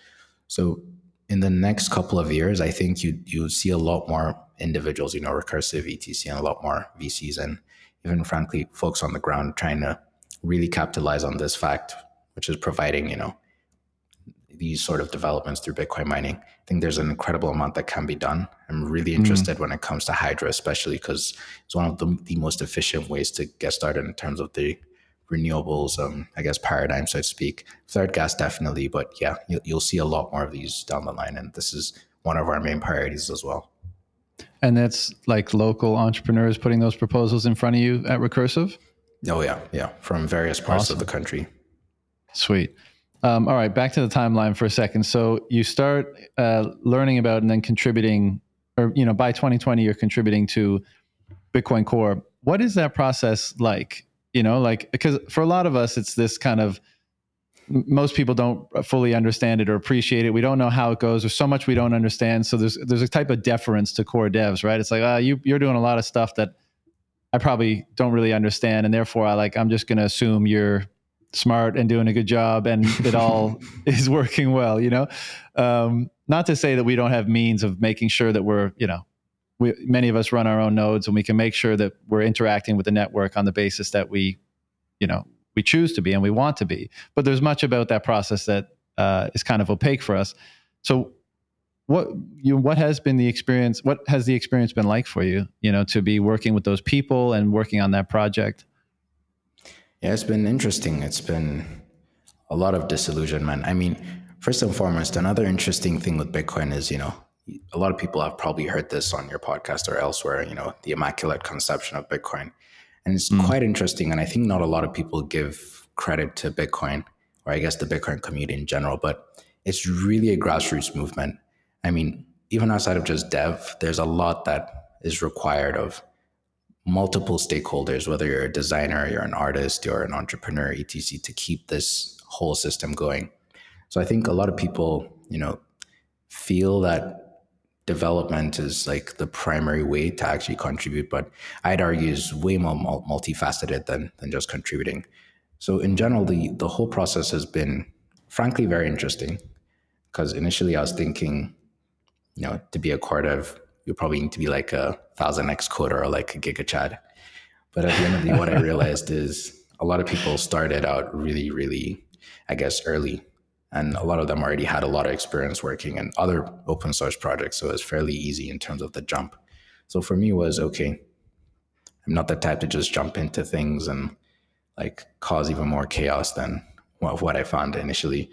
So in the next couple of years, I think you you see a lot more individuals, you know, recursive ETC and a lot more VCs and even frankly folks on the ground trying to really capitalize on this fact, which is providing, you know, these sort of developments through Bitcoin mining. I think there's an incredible amount that can be done. I'm really mm. interested mm. when it comes to hydro, especially because it's one of the, the most efficient ways to get started in terms of the renewables, um, I guess, paradigm, so to speak. Third gas, definitely. But yeah, you'll, you'll see a lot more of these down the line. And this is one of our main priorities as well. And that's like local entrepreneurs putting those proposals in front of you at Recursive? Oh, yeah. Yeah. From various parts awesome. of the country. Sweet. Um, all right, back to the timeline for a second. So you start uh, learning about and then contributing, or you know, by 2020 you're contributing to Bitcoin Core. What is that process like? You know, like because for a lot of us, it's this kind of most people don't fully understand it or appreciate it. We don't know how it goes. There's so much we don't understand. So there's there's a type of deference to core devs, right? It's like, ah, you you're doing a lot of stuff that I probably don't really understand, and therefore I like I'm just going to assume you're smart and doing a good job and it all is working well you know? Um, not to say that we don't have means of making sure that we're you know we, many of us run our own nodes and we can make sure that we're interacting with the network on the basis that we you know we choose to be and we want to be. But there's much about that process that uh, is kind of opaque for us. So what you what has been the experience? What has the experience been like for you? You know, to be working with those people and working on that project. Yeah, it's been interesting. It's been a lot of disillusionment. I mean, first and foremost, another interesting thing with Bitcoin is, you know, a lot of people have probably heard this on your podcast or elsewhere, you know, the immaculate conception of Bitcoin. And it's mm. quite interesting. And I think not a lot of people give credit to Bitcoin, or I guess the Bitcoin community in general, but it's really a grassroots movement. I mean, even outside of just dev, there's a lot that is required of multiple stakeholders, whether you're a designer, you're an artist, you're an entrepreneur, etc., to keep this whole system going. So I think a lot of people, you know, feel that development is like the primary way to actually contribute, but I'd argue is way more multifaceted than than just contributing. So in general, the the whole process has been frankly very interesting because initially I was thinking, you know, to be a core dev, you probably need to be like a thousand X coder or like a Giga GigaChad. But at the end of the day, what I realized is a lot of people started out really, really, I guess, early. And a lot of them already had a lot of experience working in other open source projects. So it was fairly easy in terms of the jump. So for me was okay i'm not the type to just jump into things and like cause even more chaos than what i found initially.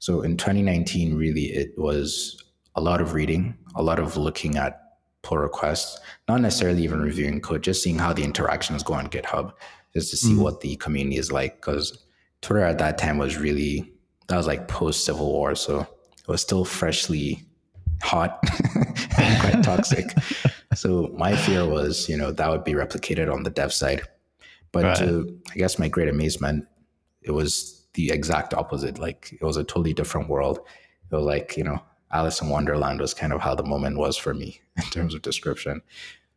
So in 2019 really it was a lot of reading a lot of looking at pull requests not necessarily even reviewing code just seeing how the interactions go on github just to see mm-hmm. what the community is like because twitter at that time was really that was like post Civil War, so it was still freshly hot and quite toxic. So my fear was, you know, that would be replicated on the dev side. But right. to, I guess, my great amazement, it was the exact opposite. Like it was a totally different world. It was like, you know, Alice in Wonderland was kind of how the moment was for me in terms of description.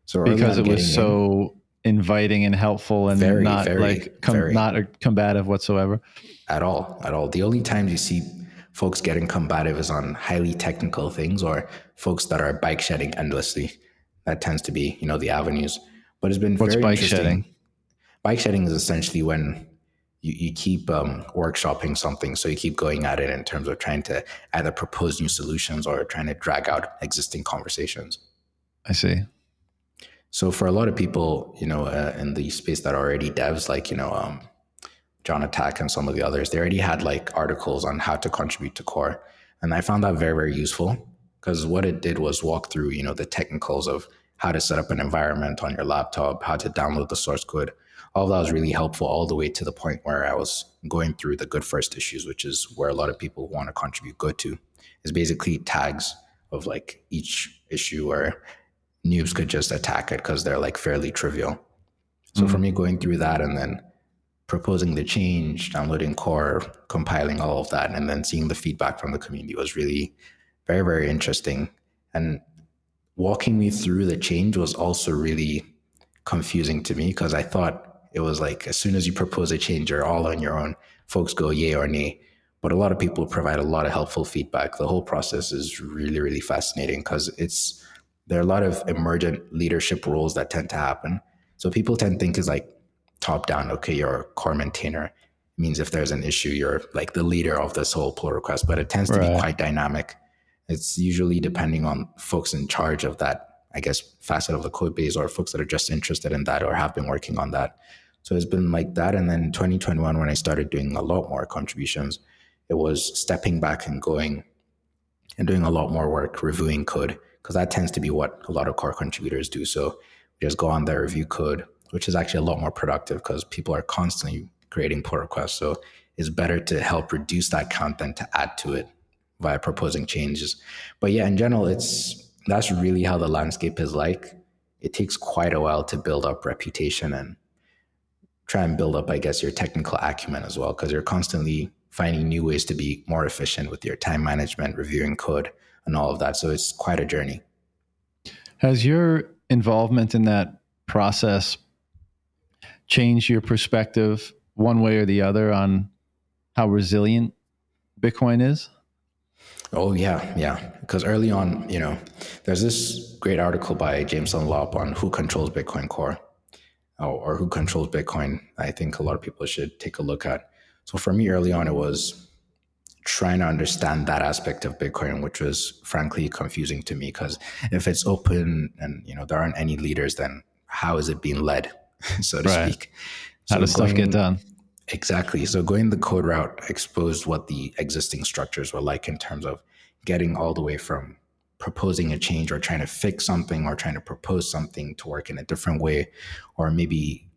So because it was so in, inviting and helpful and very, not very, like com- not combative whatsoever. At all at all. The only times you see folks getting combative is on highly technical things or folks that are bike shedding endlessly. That tends to be you know the avenues. But it's been What's very bike interesting. shedding? bike shedding is essentially when you, you keep um, workshopping something so you keep going at it in terms of trying to either propose new solutions or trying to drag out existing conversations i see so for a lot of people you know uh, in the space that are already devs like you know um, Jon Atack and some of the others, they already had like articles on how to contribute to core. And I found that very, very useful because what it did was walk through, you know, the technicals of how to set up an environment on your laptop, how to download the source code. All of that was really helpful all the way to the point where I was going through the good first issues, which is where a lot of people want to contribute go to, is basically tags of like each issue where noobs could just attack it because they're like fairly trivial. So mm-hmm. for me, going through that and then proposing the change, downloading core, compiling all of that, and then seeing the feedback from the community was really very, very interesting. And walking me through the change was also really confusing to me because I thought it was like as soon as you propose a change, you're all on your own. Folks go yay or nay. But a lot of people provide a lot of helpful feedback. The whole process is really, really fascinating because it's there are a lot of emergent leadership roles that tend to happen. So people tend to think is like top down, okay, you're a core maintainer. It means if there's an issue, you're like the leader of this whole pull request, but it tends to right. be quite dynamic. It's usually depending on folks in charge of that, I guess, facet of the code base or folks that are just interested in that or have been working on that. So it's been like that. And then 2021, when I started doing a lot more contributions, it was stepping back and going and doing a lot more work reviewing code because that tends to be what a lot of core contributors do. So just go on there, review code, which is actually a lot more productive because people are constantly creating pull requests. So it's better to help reduce that count than to add to it via proposing changes. But yeah, in general, it's that's really how the landscape is like. It takes quite a while to build up reputation and try and build up, I guess, your technical acumen as well, because you're constantly finding new ways to be more efficient with your time management, reviewing code, and all of that. So it's quite a journey. Has your involvement in that process change your perspective one way or the other on how resilient Bitcoin is? Oh yeah, yeah. Because early on, you know, there's this great article by Jameson Lopp on who controls Bitcoin Core, or, or who controls Bitcoin. I think a lot of people should take a look at. So for me, early on, it was trying to understand that aspect of Bitcoin, which was frankly confusing to me because if it's open and you know there aren't any leaders, then how is it being led, so to right. speak? How does stuff get done? Exactly. So going the code route exposed what the existing structures were like in terms of getting all the way from proposing a change or trying to fix something or trying to propose something to work in a different way or maybe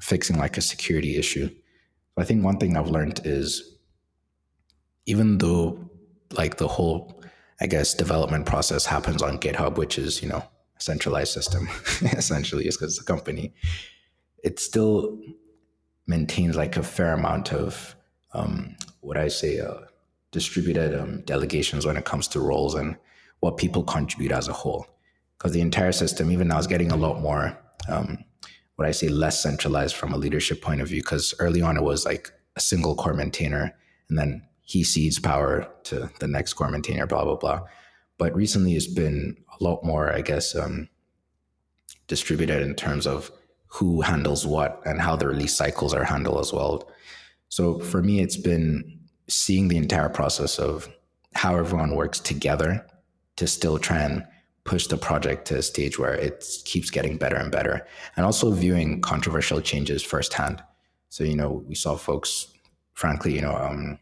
fixing like a security issue. I think one thing I've learned is even though like the whole I guess development process happens on GitHub, which is, you know, a centralized system essentially is because it's a company, it still maintains like a fair amount of um, what I say uh, distributed um, delegations when it comes to roles and what people contribute as a whole. Because the entire system, even now, is getting a lot more um, what I say less centralized from a leadership point of view. Because early on, it was like a single core maintainer, and then he cedes power to the next core maintainer, blah blah blah. But recently, it's been a lot more, I guess, um, distributed in terms of who handles what and how the release cycles are handled as well. So for me, it's been seeing the entire process of how everyone works together to still try and push the project to a stage where it keeps getting better and better, and also viewing controversial changes firsthand. So you know, we saw folks, frankly, you know, um,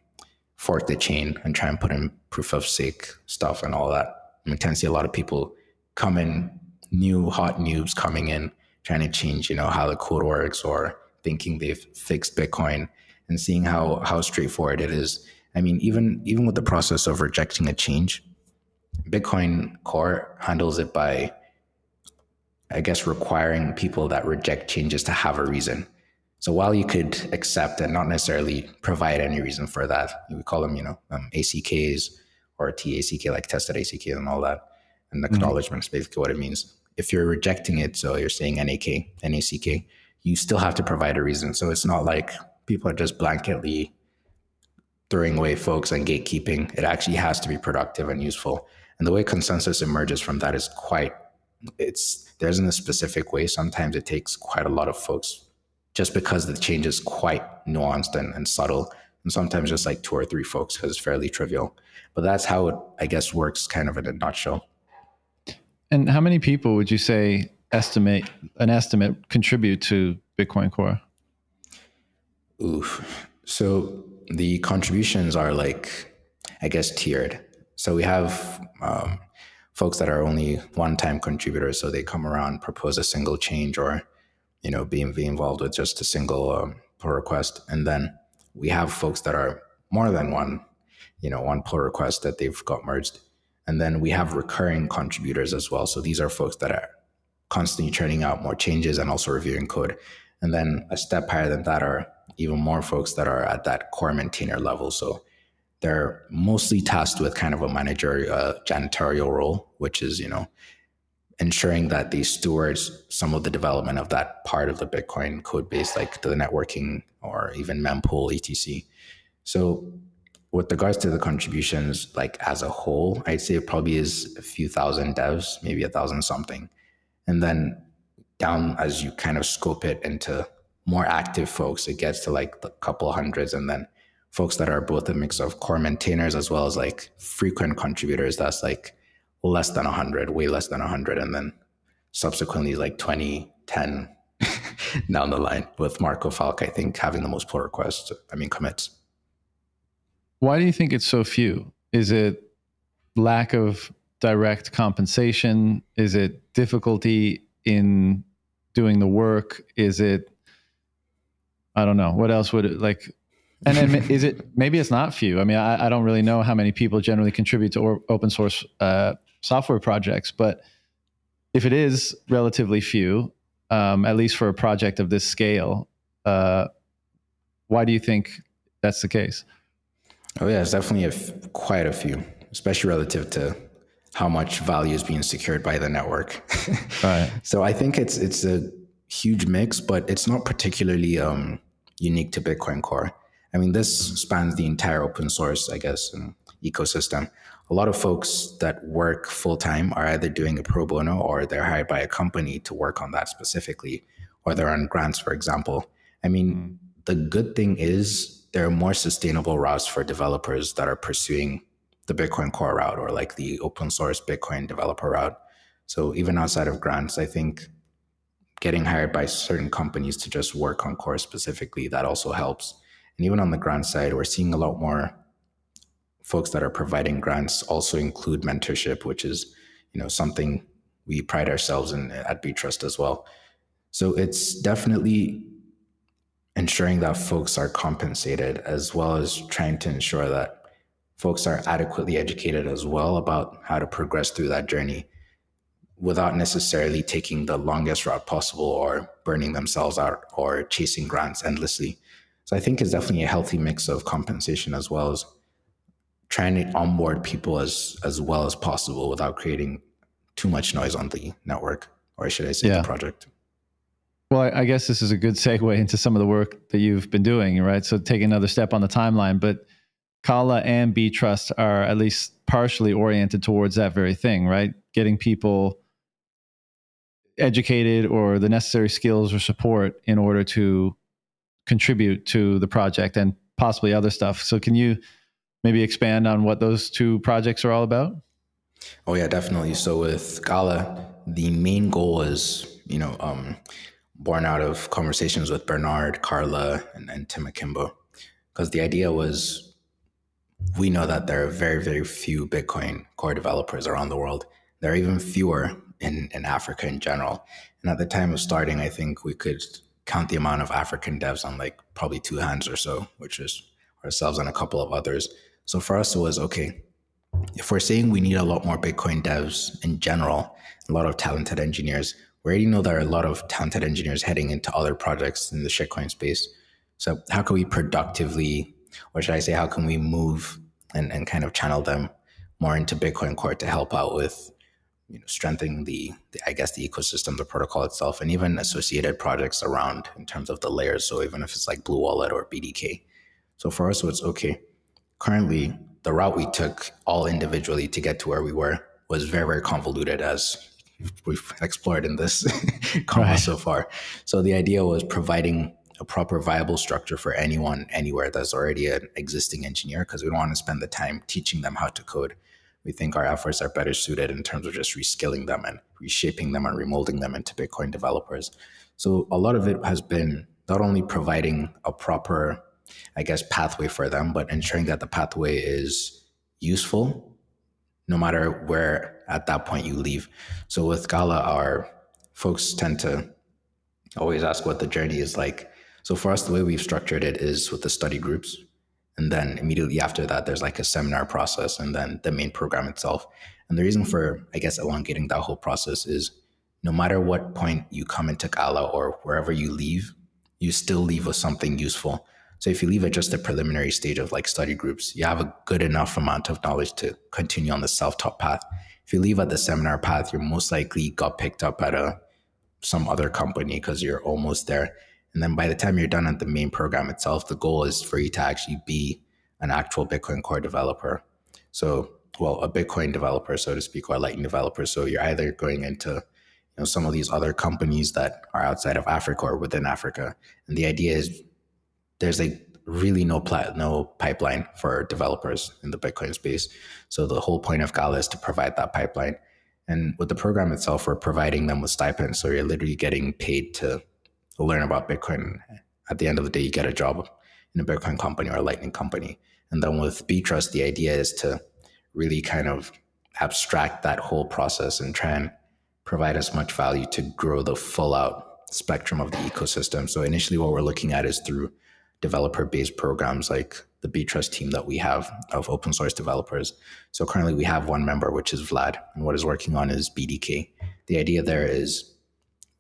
fork the chain and try and put in proof of stake stuff and all that. we tend to see a lot of people come in, new hot noobs coming in, trying to change, you know, how the code works or thinking they've fixed Bitcoin and seeing how how straightforward it is. I mean, even even with the process of rejecting a change, Bitcoin Core handles it by, I guess, requiring people that reject changes to have a reason. So while you could accept and not necessarily provide any reason for that, we call them, you know, um, ACKs or TACK, like tested ACK and all that. And acknowledgement mm-hmm. is basically what it means. If you're rejecting it, so you're saying NAK, NACK, you still have to provide a reason. So it's not like people are just blanketly throwing away folks and gatekeeping. It actually has to be productive and useful. And the way consensus emerges from that is quite it's there's in a specific way. Sometimes it takes quite a lot of folks just because the change is quite nuanced and, and subtle. And sometimes just like two or three folks because it's fairly trivial. But that's how it I guess works kind of in a nutshell. And how many people would you say estimate an estimate contribute to Bitcoin Core? Oof. So the contributions are like, I guess, tiered. So we have um, folks that are only one-time contributors, so they come around, propose a single change, or you know, be, be involved with just a single um, pull request, and then we have folks that are more than one, you know, one pull request that they've got merged, and then we have recurring contributors as well. So these are folks that are constantly churning out more changes and also reviewing code. And then a step higher than that are even more folks that are at that core maintainer level. So they're mostly tasked with kind of a manager uh, janitorial role, which is, you know, ensuring that they stewards some of the development of that part of the Bitcoin code base, like the networking or even mempool, etc. So with regards to the contributions, like as a whole, I'd say it probably is a few thousand devs, maybe a thousand something. And then down as you kind of scope it into more active folks, it gets to like a couple hundreds. And then folks that are both a mix of core maintainers as well as like frequent contributors that's like less than 100 way less than 100 and then subsequently like 20 10 down the line with Marco Falke i think having the most pull requests i mean commits. Why do you think it's so few? Is it lack of direct compensation? Is it difficulty in doing the work? Is it i don't know what else would it like and then is it maybe it's not few? I mean, I, I, don't really know how many people generally contribute to or, open source uh, software projects, but if it is relatively few, um, at least for a project of this scale, uh, why do you think that's the case? Oh yeah, it's definitely a f- quite a few, especially relative to how much value is being secured by the network. right. So I think it's it's a huge mix, but it's not particularly um, unique to Bitcoin Core. I mean, this spans the entire open source, I guess, ecosystem. A lot of folks that work full time are either doing a pro bono or they're hired by a company to work on that specifically, or they're on grants, for example. I mean, mm. the good thing is there are more sustainable routes for developers that are pursuing the Bitcoin core route or like the open source Bitcoin developer route. So even outside of grants, I think getting hired by certain companies to just work on core specifically, that also helps. And even on the grant side, we're seeing a lot more folks that are providing grants also include mentorship, which is, you know, something we pride ourselves in at Btrust as well. So it's definitely ensuring that folks are compensated as well as trying to ensure that folks are adequately educated as well about how to progress through that journey without necessarily taking the longest route possible or burning themselves out or chasing grants endlessly. So I think it's definitely a healthy mix of compensation as well as trying to onboard people as as well as possible without creating too much noise on the network, or should I say, yeah. the project. Well, I guess this is a good segue into some of the work that you've been doing, right? So take another step on the timeline, but Qala and Btrust are at least partially oriented towards that very thing, right? Getting people educated or the necessary skills or support in order to contribute to the project and possibly other stuff. So can you maybe expand on what those two projects are all about? Oh yeah, definitely. So with Qala, the main goal is, you know, um, born out of conversations with Bernard, Carla, and, and Tim Akinbo. Because the idea was we know that there are very, very few Bitcoin core developers around the world. There are even fewer in, in Africa in general. And at the time of starting, I think we could count the amount of African devs on like probably two hands or so, which is ourselves and a couple of others. So for us, it was okay. If we're saying we need a lot more Bitcoin devs in general, a lot of talented engineers, we already know there are a lot of talented engineers heading into other projects in the shitcoin space. So how can we productively, or should I say, how can we move and, and kind of channel them more into Bitcoin Core to help out with you know, strengthening the, the, I guess, the ecosystem, the protocol itself, and even associated projects around in terms of the layers. So even if it's like Blue Wallet or BDK. So for us, it's okay currently the route we took all individually to get to where we were was very very convoluted as we've explored in this right. so far so the idea was providing a proper viable structure for anyone anywhere that's already an existing engineer because we don't want to spend the time teaching them how to code we think our efforts are better suited in terms of just reskilling them and reshaping them and remolding them into bitcoin developers so a lot of it has been not only providing a proper I guess, pathway for them, but ensuring that the pathway is useful no matter where at that point you leave. So with Qala, our folks tend to always ask what the journey is like. So for us, the way we've structured it is with the study groups. And then immediately after that, there's like a seminar process and then the main program itself. And the reason mm-hmm. for, I guess, elongating that whole process is no matter what point you come into Qala or wherever you leave, you still leave with something useful. So if you leave at just the preliminary stage of like study groups, you have a good enough amount of knowledge to continue on the self-taught path. If you leave at the seminar path, you're most likely got picked up at a some other company because you're almost there. And then by the time you're done at the main program itself, the goal is for you to actually be an actual Bitcoin core developer. So, well, a Bitcoin developer, so to speak, or a Lightning developer. So you're either going into you know some of these other companies that are outside of Africa or within Africa. And the idea is there's like really no plat- no pipeline for developers in the Bitcoin space. So the whole point of Qala is to provide that pipeline. And with the program itself, we're providing them with stipends. So you're literally getting paid to learn about Bitcoin. At the end of the day, you get a job in a Bitcoin company or a Lightning company. And then with Trust, the idea is to really kind of abstract that whole process and try and provide as much value to grow the full out spectrum of the ecosystem. So initially, what we're looking at is through developer based programs like the Btrust team that we have of open source developers. So currently we have one member, which is Vlad, and what is working on is BDK. The idea there is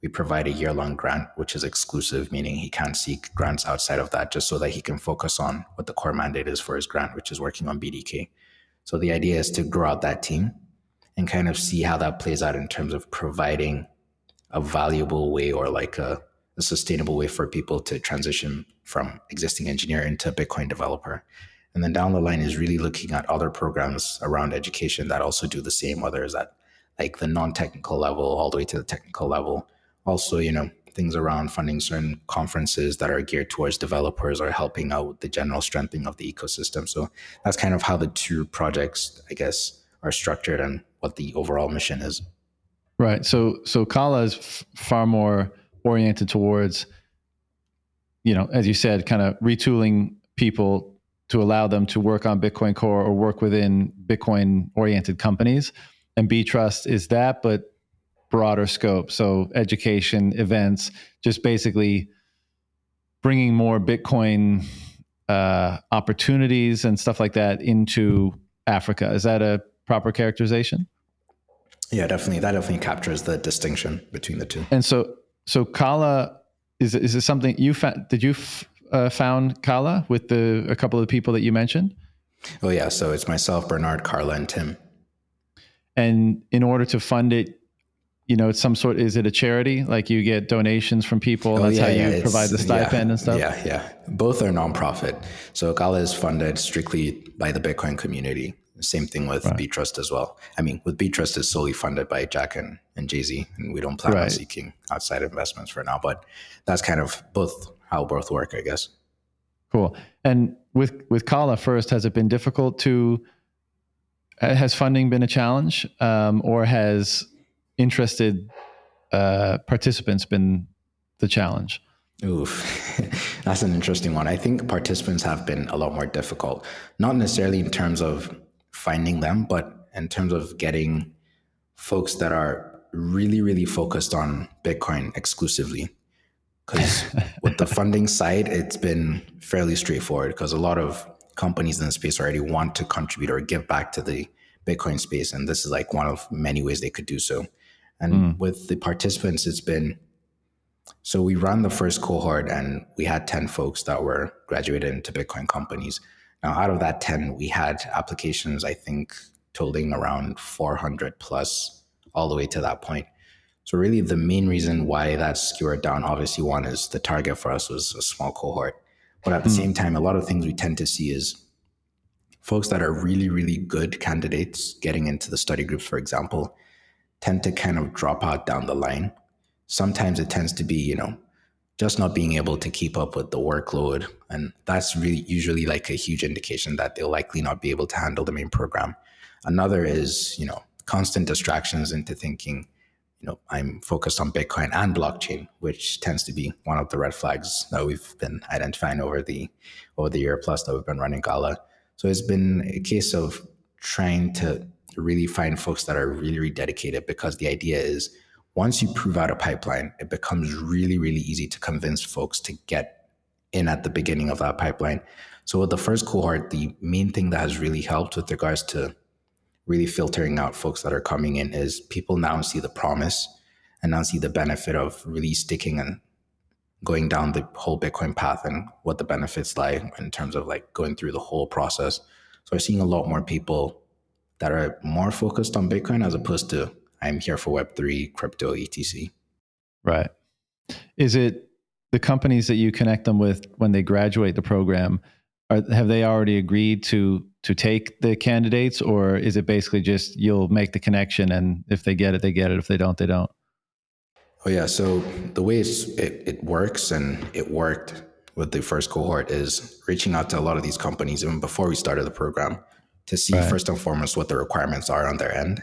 we provide a year long grant, which is exclusive, meaning he can't seek grants outside of that, just so that he can focus on what the core mandate is for his grant, which is working on BDK. So the idea is to grow out that team and kind of see how that plays out in terms of providing a valuable way or like a a sustainable way for people to transition from existing engineer into Bitcoin developer. And then down the line is really looking at other programs around education that also do the same, whether it's at like the non-technical level all the way to the technical level. Also, you know, things around funding certain conferences that are geared towards developers or helping out with the general strengthening of the ecosystem. So that's kind of how the two projects, I guess, are structured and what the overall mission is. Right. So so Qala is f- far more oriented towards, you know, as you said, kind of retooling people to allow them to work on Bitcoin Core or work within Bitcoin oriented companies. And Btrust is that, but broader scope. So education, events, just basically bringing more Bitcoin uh, opportunities and stuff like that into Africa. Is that a proper characterization? Yeah, definitely. That definitely captures the distinction between the two. And so, so Qala is is it something you found? Did you f- uh, found Qala with the a couple of the people that you mentioned? Oh yeah, so it's myself, Bernard, Carla, and Tim. And in order to fund it, you know, it's some sort. Is it a charity? Like you get donations from people. Oh, that's yeah, how you yeah, provide the stipend yeah, and stuff. Yeah, yeah. Both are nonprofit. So Qala is funded strictly by the Bitcoin community. Same thing with right. Trust as well. I mean, with Trust is solely funded by Jack and, and Jay Z, and we don't plan right. on seeking outside investments for now. But that's kind of both how both work, I guess. Cool. And with with Qala first, has it been difficult to? Has funding been a challenge, um, or has interested uh, participants been the challenge? Oof, that's an interesting one. I think participants have been a lot more difficult, not necessarily in terms of finding them, but in terms of getting folks that are really, really focused on Bitcoin exclusively. Because with the funding side, it's been fairly straightforward because a lot of companies in the space already want to contribute or give back to the Bitcoin space. And this is like one of many ways they could do so. And mm. with the participants, it's been so we ran the first cohort and we had 10 folks that were graduated into Bitcoin companies. Now, out of that 10, we had applications, I think, totaling around 400 plus all the way to that point. So, really, the main reason why that skewered down, obviously, one is the target for us was a small cohort. But at the mm. same time, a lot of things we tend to see is folks that are really, really good candidates getting into the study groups, for example, tend to kind of drop out down the line. Sometimes it tends to be, you know, just not being able to keep up with the workload. And that's really usually like a huge indication that they'll likely not be able to handle the main program. Another is, you know, constant distractions into thinking, you know, I'm focused on Bitcoin and blockchain, which tends to be one of the red flags that we've been identifying over the over the year plus that we've been running Qala. So it's been a case of trying to really find folks that are really, really dedicated because the idea is once you prove out a pipeline, it becomes really, really easy to convince folks to get in at the beginning of that pipeline. So with the first cohort, the main thing that has really helped with regards to really filtering out folks that are coming in is people now see the promise and now see the benefit of really sticking and going down the whole Bitcoin path and what the benefits lie in terms of like going through the whole process. So we're seeing a lot more people that are more focused on Bitcoin as opposed to I'm here for Web3, crypto, etc. Right. Is it the companies that you connect them with when they graduate the program? Are, have they already agreed to to take the candidates, or is it basically just you'll make the connection, and if they get it, they get it. If they don't, they don't. Oh yeah. So the way it, it works, and it worked with the first cohort, is reaching out to a lot of these companies even before we started the program to see right. first and foremost what the requirements are on their end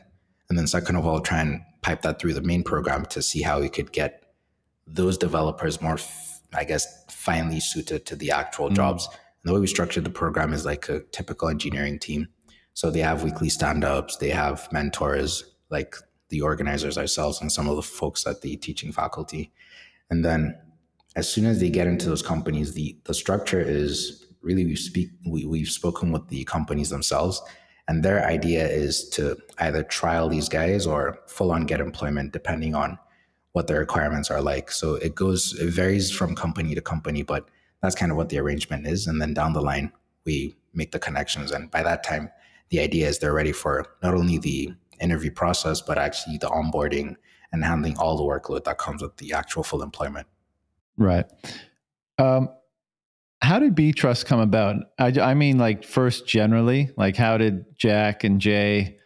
and then second of all, try and pipe that through the main program to see how we could get those developers more, I guess, finely suited to the actual mm. jobs. And the way we structured the program is like a typical engineering team. So they have weekly stand-ups, they have mentors like the organizers ourselves and some of the folks at the teaching faculty. And then as soon as they get into those companies, the the structure is really we speak we, we've spoken with the companies themselves and their idea is to either trial these guys or full on get employment, depending on what their requirements are like. So it goes, it varies from company to company, but that's kind of what the arrangement is. And then down the line, we make the connections. And by that time, the idea is they're ready for not only the interview process, but actually the onboarding and handling all the workload that comes with the actual full employment. Right. Um, how did Btrust come about? I, I mean, like first generally, like how did Jack and Jay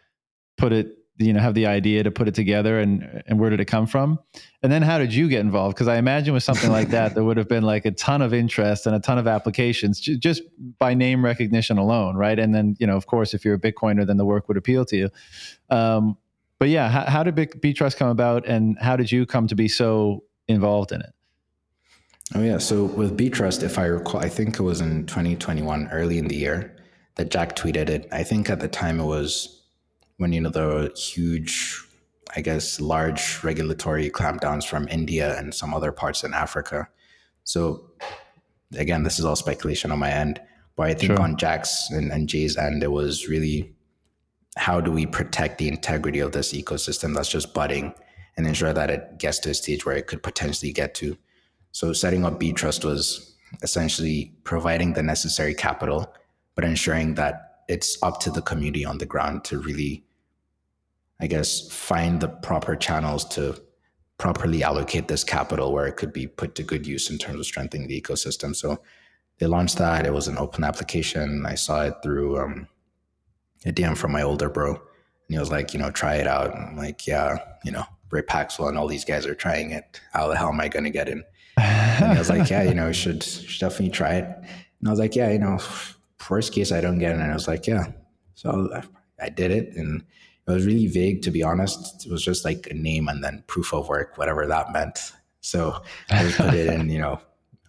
put it, you know have the idea to put it together and and where did it come from? And then how did you get involved? Because i imagine with something like that there would have been like a ton of interest and a ton of applications just by name recognition alone right? And then you know of course if you're a bitcoiner then the work would appeal to you. Um, but yeah how, did Trust come about and how did you come to be so involved in it oh yeah so with btrust if i recall i think it was in 2021 early in the year that jack tweeted it i think at the time it was when you know the huge I guess large regulatory clampdowns from India and some other parts in Africa. So again, this is all speculation on my end, but I think sure. on Jack's and, and Jay's end, it was really how do we protect the integrity of this ecosystem that's just budding and ensure that it gets to a stage where it could potentially get to. So setting up Btrust was essentially providing the necessary capital, but ensuring that it's up to the community on the ground to really I guess, find the proper channels to properly allocate this capital where it could be put to good use in terms of strengthening the ecosystem. So they launched that. It was an open application. I saw it through um, a DM from my older bro. And he was like, you know, try it out. And I'm like, yeah, you know, Ray Paxwell and all these guys are trying it. How the hell am I going to get in? And I was like, yeah, you know, should, should definitely try it. And I was like, yeah, you know, worst case I don't get it. And I was like, yeah. So I, I did it. And it was really vague, to be honest. It was just like a name and then proof of work, whatever that meant. So I just put it in, you know,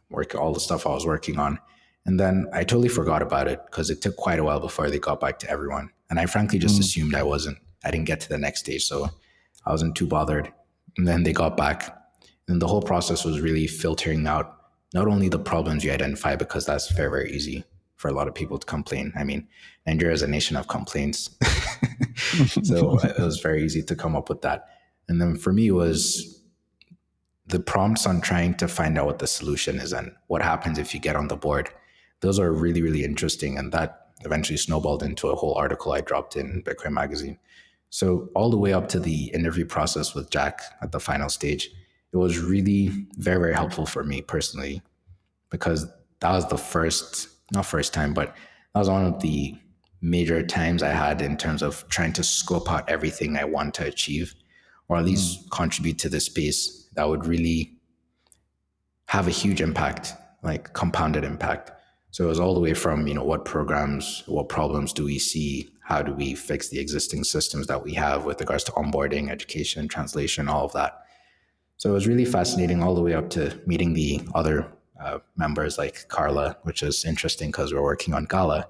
work all the stuff I was working on. And then I totally forgot about it because it took quite a while before they got back to everyone. And I frankly just mm. assumed I wasn't, I didn't get to the next stage. So I wasn't too bothered. And then they got back. And the whole process was really filtering out not only the problems you identify, because that's very, very easy, for a lot of people to complain. I mean, Nigeria is a nation of complaints. so uh, it was very easy to come up with that. And then for me was the prompts on trying to find out what the solution is and what happens if you get on the board. Those are really, really interesting. And that eventually snowballed into a whole article I dropped in Bitcoin Magazine. So all the way up to the interview process with Jack at the final stage, it was really very, very helpful for me personally because that was the first not first time, but that was one of the major times I had in terms of trying to scope out everything I want to achieve, or at least mm. contribute to the space that would really have a huge impact, like compounded impact. So it was all the way from, you know, what programs, what problems do we see? How do we fix the existing systems that we have with regards to onboarding, education, translation, all of that. So it was really fascinating all the way up to meeting the other uh, members like Carla, which is interesting because we're working on Qala.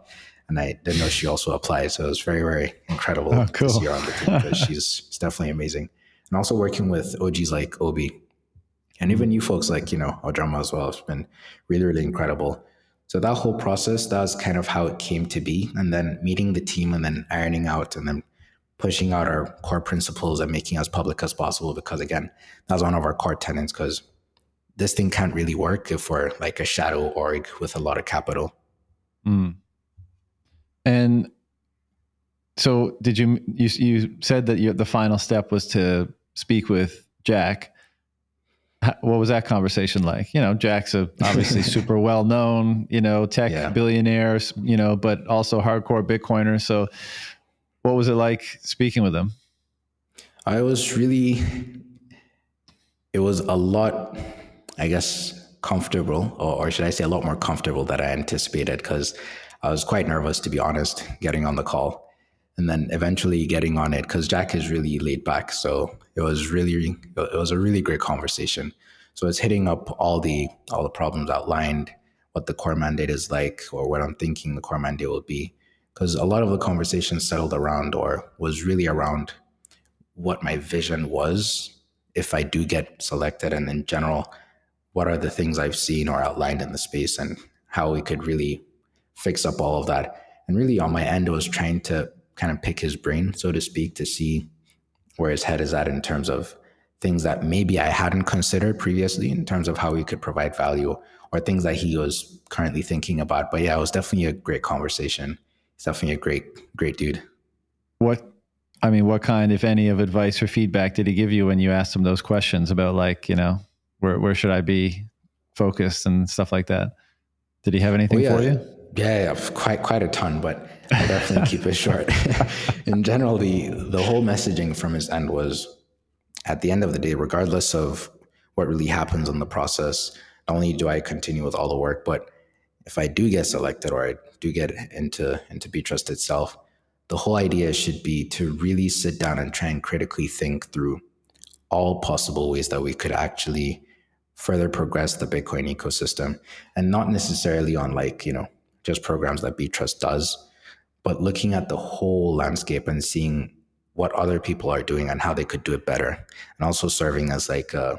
And I didn't know she also applied. So it was very, very incredible oh, cool. to see her on the team because she's, she's definitely amazing. And also working with OGs like Obi and even you folks like, you know, Odrama as well. It's been really, really incredible. So that whole process, that's kind of how it came to be. And then meeting the team and then ironing out and then pushing out our core principles and making as public as possible. Because again, that's one of our core tenants because this thing can't really work if we're like a shadow org with a lot of capital. Mm. And so, did you you you said that you, the final step was to speak with Jack? What was that conversation like? You know, Jack's a obviously super well known, you know, tech yeah. billionaire, you know, but also hardcore Bitcoiner. So, what was it like speaking with them? I was really, it was a lot I guess, comfortable, or, or should I say a lot more comfortable than I anticipated because I was quite nervous, to be honest, getting on the call. And then eventually getting on it because Jack is really laid back. So it was really, it was a really great conversation. So it's hitting up all the all the problems outlined, what the core mandate is like, or what I'm thinking the core mandate will be. Because a lot of the conversation settled around or was really around what my vision was if I do get selected, and in general, what are the things I've seen or outlined in the space and how we could really fix up all of that. And really on my end I was trying to kind of pick his brain, so to speak, to see where his head is at in terms of things that maybe I hadn't considered previously in terms of how we could provide value or things that he was currently thinking about. But yeah, it was definitely a great conversation. He's definitely a great, great dude. What I mean, what kind, if any, of advice or feedback did he give you when you asked him those questions about like, you know, where where should I be focused and stuff like that. Did he have anything oh, yeah. for you? Yeah, yeah, quite quite a ton, but I'll definitely keep it short. In general, the the whole messaging from his end was, at the end of the day, regardless of what really happens in the process, not only do I continue with all the work, but if I do get selected or I do get into into Btrust itself, the whole idea should be to really sit down and try and critically think through all possible ways that we could actually further progress the Bitcoin ecosystem, and not necessarily on like you know just programs that Btrust does, but looking at the whole landscape and seeing what other people are doing and how they could do it better, and also serving as like a,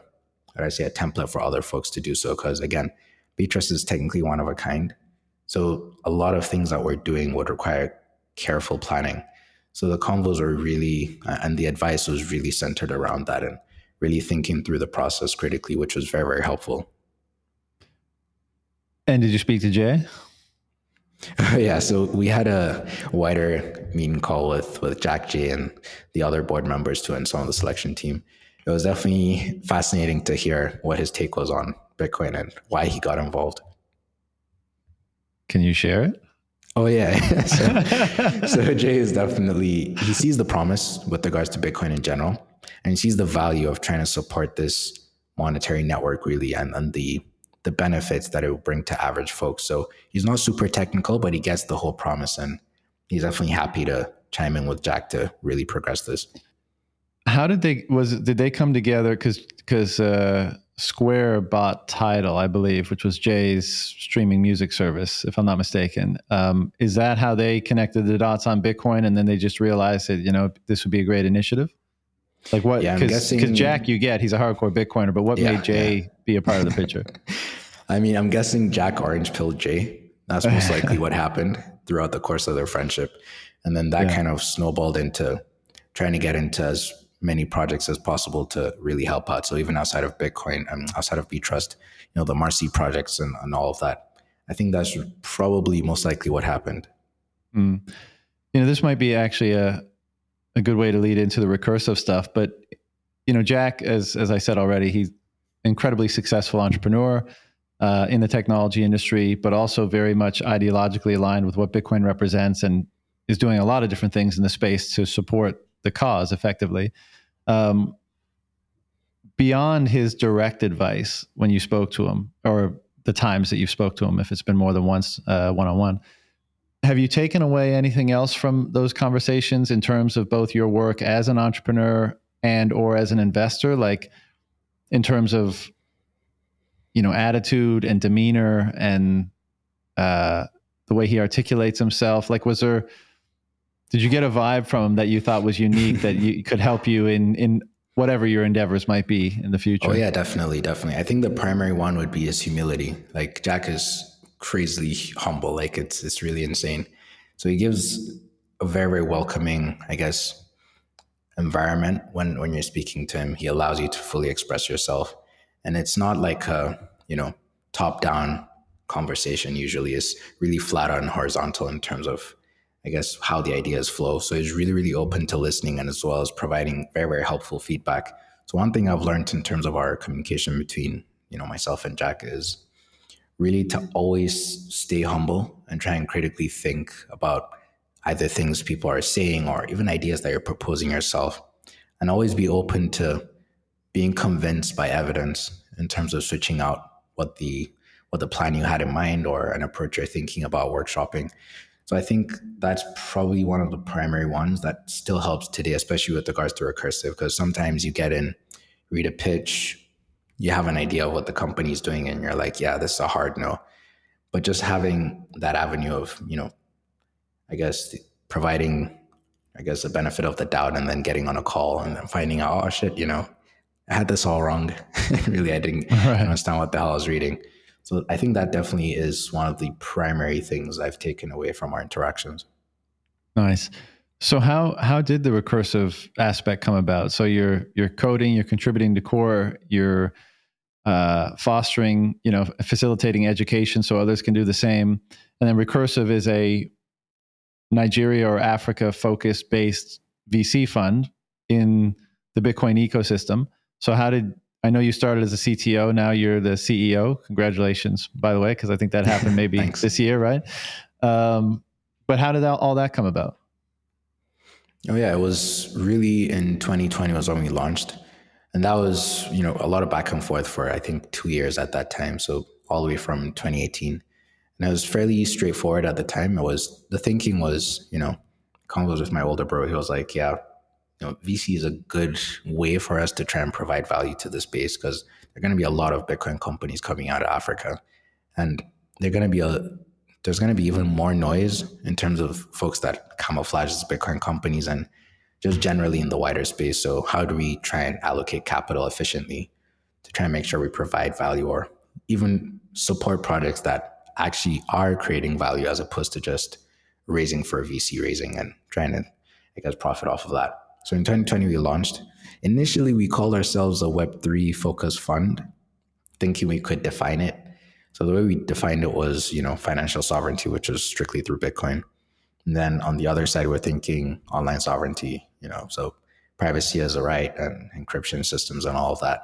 I say, a template for other folks to do so. Because again, Btrust is technically one of a kind, so a lot of things that we're doing would require careful planning. So the convos were really, and the advice was really centered around that and really thinking through the process critically, which was very, very helpful. And did you speak to Jay? yeah, so we had a wider meeting call with with Jack Jay and the other board members too, and some of the selection team. It was definitely fascinating to hear what his take was on Bitcoin and why he got involved. Can you share it? Oh yeah. so, so Jay is definitely he sees the promise with regards to Bitcoin in general, and he sees the value of trying to support this monetary network really and, and the the benefits that it will bring to average folks. So he's not super technical, but he gets the whole promise and he's definitely happy to chime in with Jack to really progress this. How did they was did they come together cuz cuz uh Square bought Tidal, I believe, which was Jay's streaming music service, if I'm not mistaken. Um, is that how they connected the dots on Bitcoin, and then they just realized that you know this would be a great initiative? Like what? Because yeah, Jack, you get he's a hardcore Bitcoiner, but what yeah, made Jay yeah. be a part of the picture? I mean, I'm guessing Jack orange pilled Jay. That's most likely what happened throughout the course of their friendship, and then that kind of snowballed into trying to get into as many projects as possible to really help out. So even outside of Bitcoin and outside of Btrust, you know, the Marcy projects and, and all of that. I think that's probably most likely what happened. Mm. You know, this might be actually a a good way to lead into the recursive stuff. But you know, Jack, as as I said already, he's incredibly successful entrepreneur uh, in the technology industry, but also very much ideologically aligned with what Bitcoin represents, and is doing a lot of different things in the space to support the cause effectively um, beyond his direct advice when you spoke to him, or the times that you spoke to him, if it's been more than once one on one, have you taken away anything else from those conversations in terms of both your work as an entrepreneur and or as an investor, like in terms of you know attitude and demeanor and uh, the way he articulates himself? Like, was there did you get a vibe from him that you thought was unique that you could help you in in whatever your endeavors might be in the future? Oh yeah, definitely, definitely. I think the primary one would be his humility. Like Jack is crazily humble. Like it's it's really insane. So he gives a very very welcoming, I guess, environment when when you're speaking to him. He allows you to fully express yourself, and it's not like a you know top down conversation. Usually, is really flat and horizontal in terms of I guess, how the ideas flow. So he's really, really open to listening and as well as providing very, very helpful feedback. So one thing I've learned in terms of our communication between, you know, myself and Jack is really to always stay humble and try and critically think about either things people are saying or even ideas that you're proposing yourself and always be open to being convinced by evidence in terms of switching out what the what the plan you had in mind or an approach you're thinking about workshopping so I think that's probably one of the primary ones that still helps today, especially with regards to recursive, because sometimes you get in, read a pitch, you have an idea of what the company is doing, and you're like, yeah, this is a hard no. But just having that avenue of, you know, I guess providing, I guess, the benefit of the doubt and then getting on a call and then finding out, oh shit, you know, I had this all wrong. really, I didn't right. understand what the hell I was reading. So I think that definitely is one of the primary things I've taken away from our interactions. Nice. So how how did the recursive aspect come about? So you're you're coding, you're contributing to core, you're uh, fostering, you know, facilitating education so others can do the same. And then recursive is a Nigeria or Africa focused based VC fund in the Bitcoin ecosystem. So how did I know you started as a CTO. Now you're the CEO. Congratulations, by the way, because I think that happened maybe this year, right? Um, but how did that, all that come about? Oh yeah, it was really in 2020 was when we launched, and that was you know a lot of back and forth for I think two years at that time. So all the way from 2018, and it was fairly straightforward at the time. It was the thinking was you know, convos with my older bro. He was like, yeah, know, VC is a good way for us to try and provide value to the space because there are going to be a lot of Bitcoin companies coming out of Africa, and they're going to be a there's going to be even more noise in terms of folks that camouflage as Bitcoin companies and just generally in the wider space. So how do we try and allocate capital efficiently to try and make sure we provide value or even support projects that actually are creating value as opposed to just raising for VC raising and trying to, I guess, profit off of that. So in 2020, we launched. Initially, we called ourselves a Web3 focused fund, thinking we could define it. So the way we defined it was, you know, financial sovereignty, which is strictly through Bitcoin. And then on the other side, we're thinking online sovereignty, you know, so privacy as a right and encryption systems and all of that.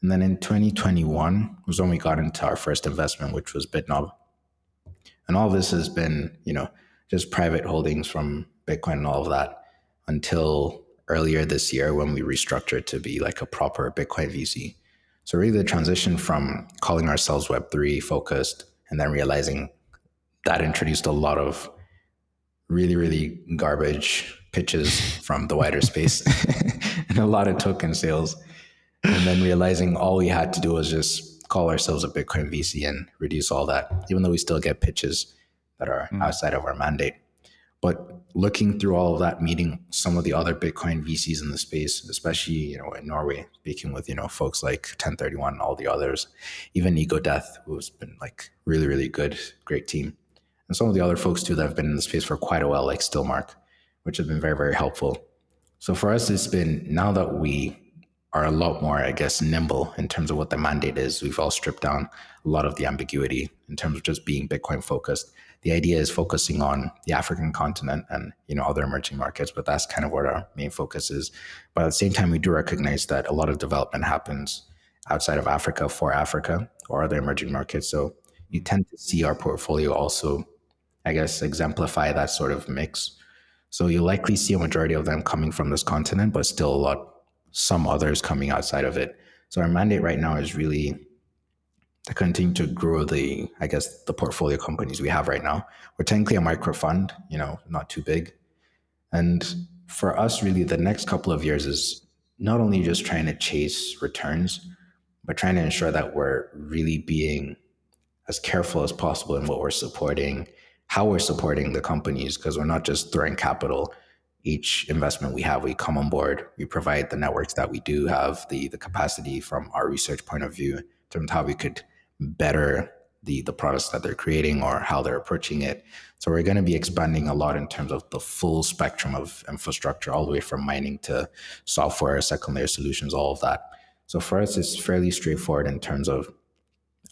And then in 2021 was when we got into our first investment, which was BitNob. And all this has been, you know, just private holdings from Bitcoin and all of that until earlier this year when we restructured to be like a proper Bitcoin VC. So really the transition from calling ourselves Web3 focused and then realizing that introduced a lot of really, really garbage pitches from the wider space and a lot of token sales. And then realizing all we had to do was just call ourselves a Bitcoin VC and reduce all that, even though we still get pitches that are mm. outside of our mandate. But looking through all of that, meeting some of the other Bitcoin VCs in the space, especially you know in Norway, speaking with you know folks like Ten31 and all the others, even Ego Death, who's been like really really good, great team, and some of the other folks too that have been in the space for quite a while, like Stillmark, which have been very very helpful. So for us, it's been now that we are a lot more, I guess, nimble in terms of what the mandate is. We've all stripped down a lot of the ambiguity in terms of just being Bitcoin focused the idea is focusing on the African continent and you know other emerging markets, but that's kind of where our main focus is. But at the same time, we do recognize that a lot of development happens outside of Africa for Africa or other emerging markets. So you tend to see our portfolio also, I guess, exemplify that sort of mix. So you'll likely see a majority of them coming from this continent, but still a lot, some others coming outside of it. So our mandate right now is really continue to grow the, I guess, the portfolio companies we have right now. We're technically a micro fund, you know, not too big. And for us, really, the next couple of years is not only just trying to chase returns, but trying to ensure that we're really being as careful as possible in what we're supporting, how we're supporting the companies, because we're not just throwing capital. Each investment we have, we come on board, we provide the networks that we do have, the the capacity from our research point of view, in terms of how we could better the the products that they're creating or how they're approaching it. So we're going to be expanding a lot in terms of the full spectrum of infrastructure, all the way from mining to software, second layer solutions, all of that. So for us, it's fairly straightforward in terms of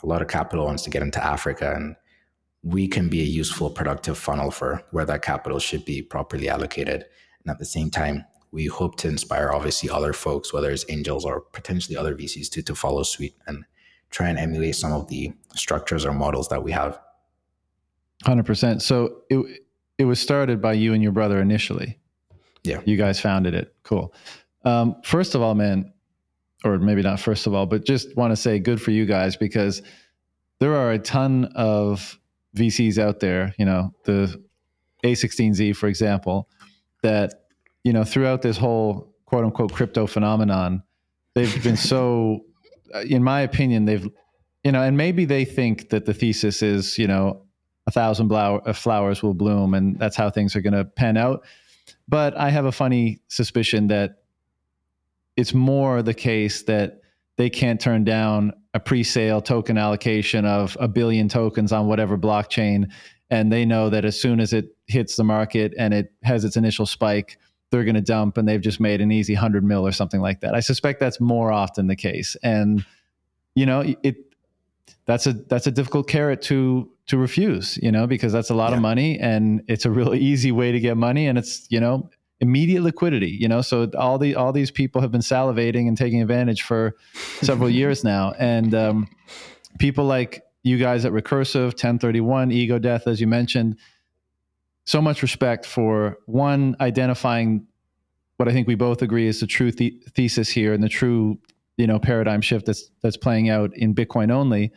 a lot of capital wants to get into Africa, and we can be a useful, productive funnel for where that capital should be properly allocated. And at the same time, we hope to inspire obviously other folks, whether it's angels or potentially other VCs, to to follow suite and try and emulate some of the structures or models that we have. 100%. So it, it was started by you and your brother initially. Yeah. You guys founded it. Cool. Um, first of all, man, or maybe not first of all, but just want to say good for you guys because there are a ton of VCs out there, you know, the A16Z, for example, that, you know, throughout this whole quote unquote crypto phenomenon, they've been so in my opinion, they've, you know, and maybe they think that the thesis is, you know, a thousand uh, flowers will bloom and that's how things are going to pan out. But I have a funny suspicion that it's more the case that they can't turn down a pre-sale token allocation of a billion tokens on whatever blockchain and they know that as soon as it hits the market and it has its initial spike they're going to dump and they've just made an easy 100 mil or something like that. I suspect that's more often the case. And you know, it that's a that's a difficult carrot to to refuse, you know, because that's a lot yeah. of money and it's a really easy way to get money and it's, you know, immediate liquidity. You know, so all the all these people have been salivating and taking advantage for several years now, and um, people like you guys at Recursive, Ten31, Ego Death, as you mentioned. So much respect for one identifying what I think we both agree is the true the- thesis here and the true you know paradigm shift that's that's playing out in Bitcoin only,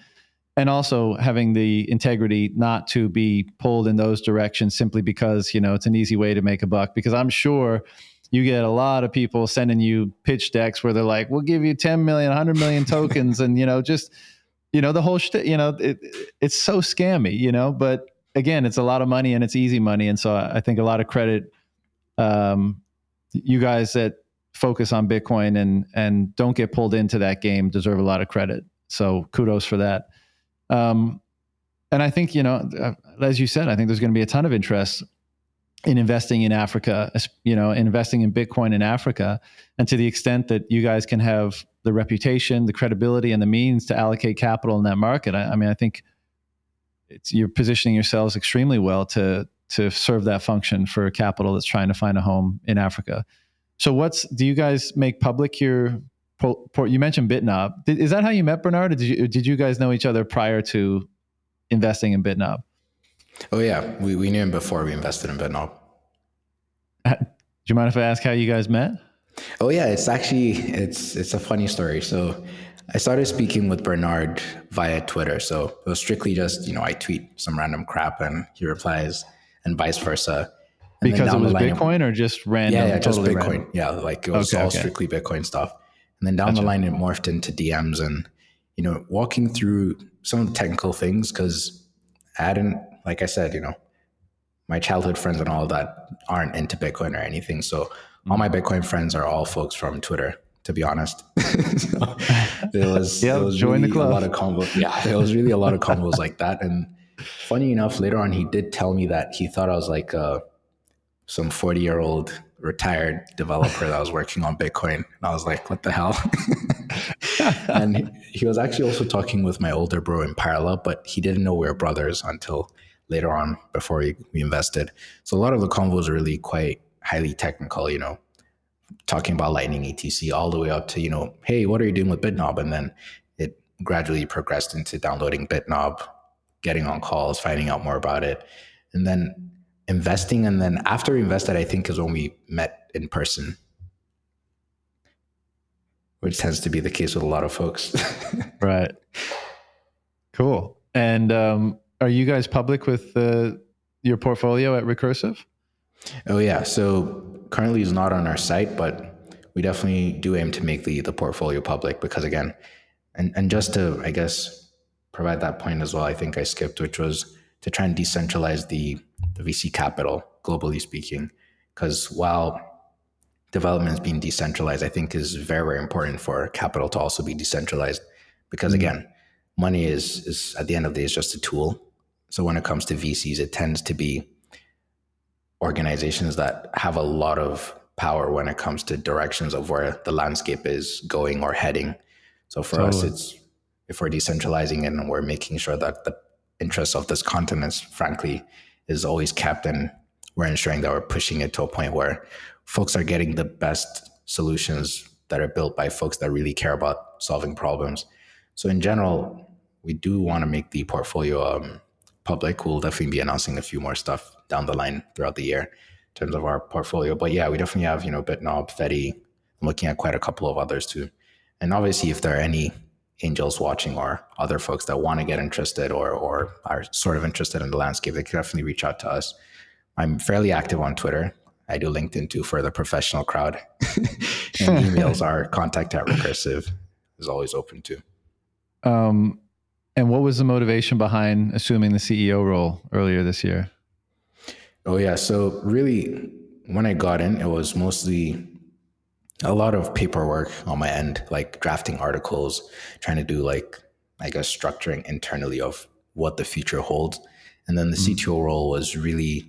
and also having the integrity not to be pulled in those directions simply because you know it's an easy way to make a buck. Because I'm sure you get a lot of people sending you pitch decks where they're like, "We'll give you 10 million, 100 million tokens," and you know just you know the whole shit. You know it, it's so scammy. You know, but again, it's a lot of money and it's easy money, and so I think a lot of credit. Um, you guys that focus on Bitcoin and and don't get pulled into that game deserve a lot of credit. So kudos for that. Um, and I think you know, uh, as you said, I think there's going to be a ton of interest in investing in Africa. You know, investing in Bitcoin in Africa, and to the extent that you guys can have the reputation, the credibility, and the means to allocate capital in that market. I, I mean, I think you're positioning yourselves extremely well to to serve that function for capital that's trying to find a home in Africa. So, what's do you guys make public your? You mentioned Bitnob. Is that how you met Bernard? Or did you did you guys know each other prior to investing in Bitnob? Oh yeah, we, we knew him before we invested in Bitnob. Do you mind if I ask how you guys met? Oh yeah, it's actually it's it's a funny story. So I started speaking with Bernard via Twitter. So it was strictly just, you know, I tweet some random crap and he replies and vice versa. And because it was Bitcoin or just random? Yeah, yeah totally just Bitcoin. Random. Yeah, like it was okay, all okay. strictly Bitcoin stuff. And then down gotcha. the line, it morphed into DMs and, you know, walking through some of the technical things because I hadn't, like I said, you know, my childhood friends and all of that aren't into Bitcoin or anything. So mm-hmm. all my Bitcoin friends are all folks from Twitter, to be honest. so there was, yep, there was join really the club. a lot of combos. Yeah, there was really a lot of combos like that. And funny enough, later on, he did tell me that he thought I was like, uh, some 40 year old retired developer that was working on Bitcoin. And I was like, what the hell? and he, was actually also talking with my older bro in parallel, but he didn't know we were brothers until later on before we, we invested. So a lot of the convos are really quite highly technical, you know, talking about Lightning ETC all the way up to, you know, hey, what are you doing with Bitnob? And then it gradually progressed into downloading Bitnob, getting on calls, finding out more about it. And then investing. And then after we invested i think is when we met in person which tends to be the case with a lot of folks. Right. Cool. And um, are you guys public with uh, your portfolio at recursive? Oh yeah. So currently is not on our site but we definitely do aim to make the the portfolio public because again and and just to i guess provide that point as well i think i skipped which was to try and decentralize the the VC capital, globally speaking, because while development is being decentralized, I think is very, very important for capital to also be decentralized. Because mm-hmm. again, money is is at the end of the day is just a tool. So when it comes to VCs, it tends to be organizations that have a lot of power when it comes to directions of where the landscape is going or heading. So for totally. us, it's if we're decentralizing and we're making sure that the interests of this continent, frankly, is always kept and we're ensuring that we're pushing it to a point where folks are getting the best solutions that are built by folks that really care about solving problems. So in general, we do want to make the portfolio um, public. We'll definitely be announcing a few more stuff down the line throughout the year in terms of our portfolio. But yeah, we definitely have, you know, Bitnob, Fedi. I'm looking at quite a couple of others too. And obviously, if there are any angels watching or other folks that want to get interested or or are sort of interested in the landscape, they can definitely reach out to us. I'm fairly active on Twitter. I do LinkedIn too for the professional crowd. and emails are contact at recursive is always open too. Um, and what was the motivation behind assuming the CEO role earlier this year? Oh yeah, so really when I got in, it was mostly a lot of paperwork on my end, like drafting articles, trying to do like, I guess, structuring internally of what the future holds. And then the mm-hmm. CTO role was really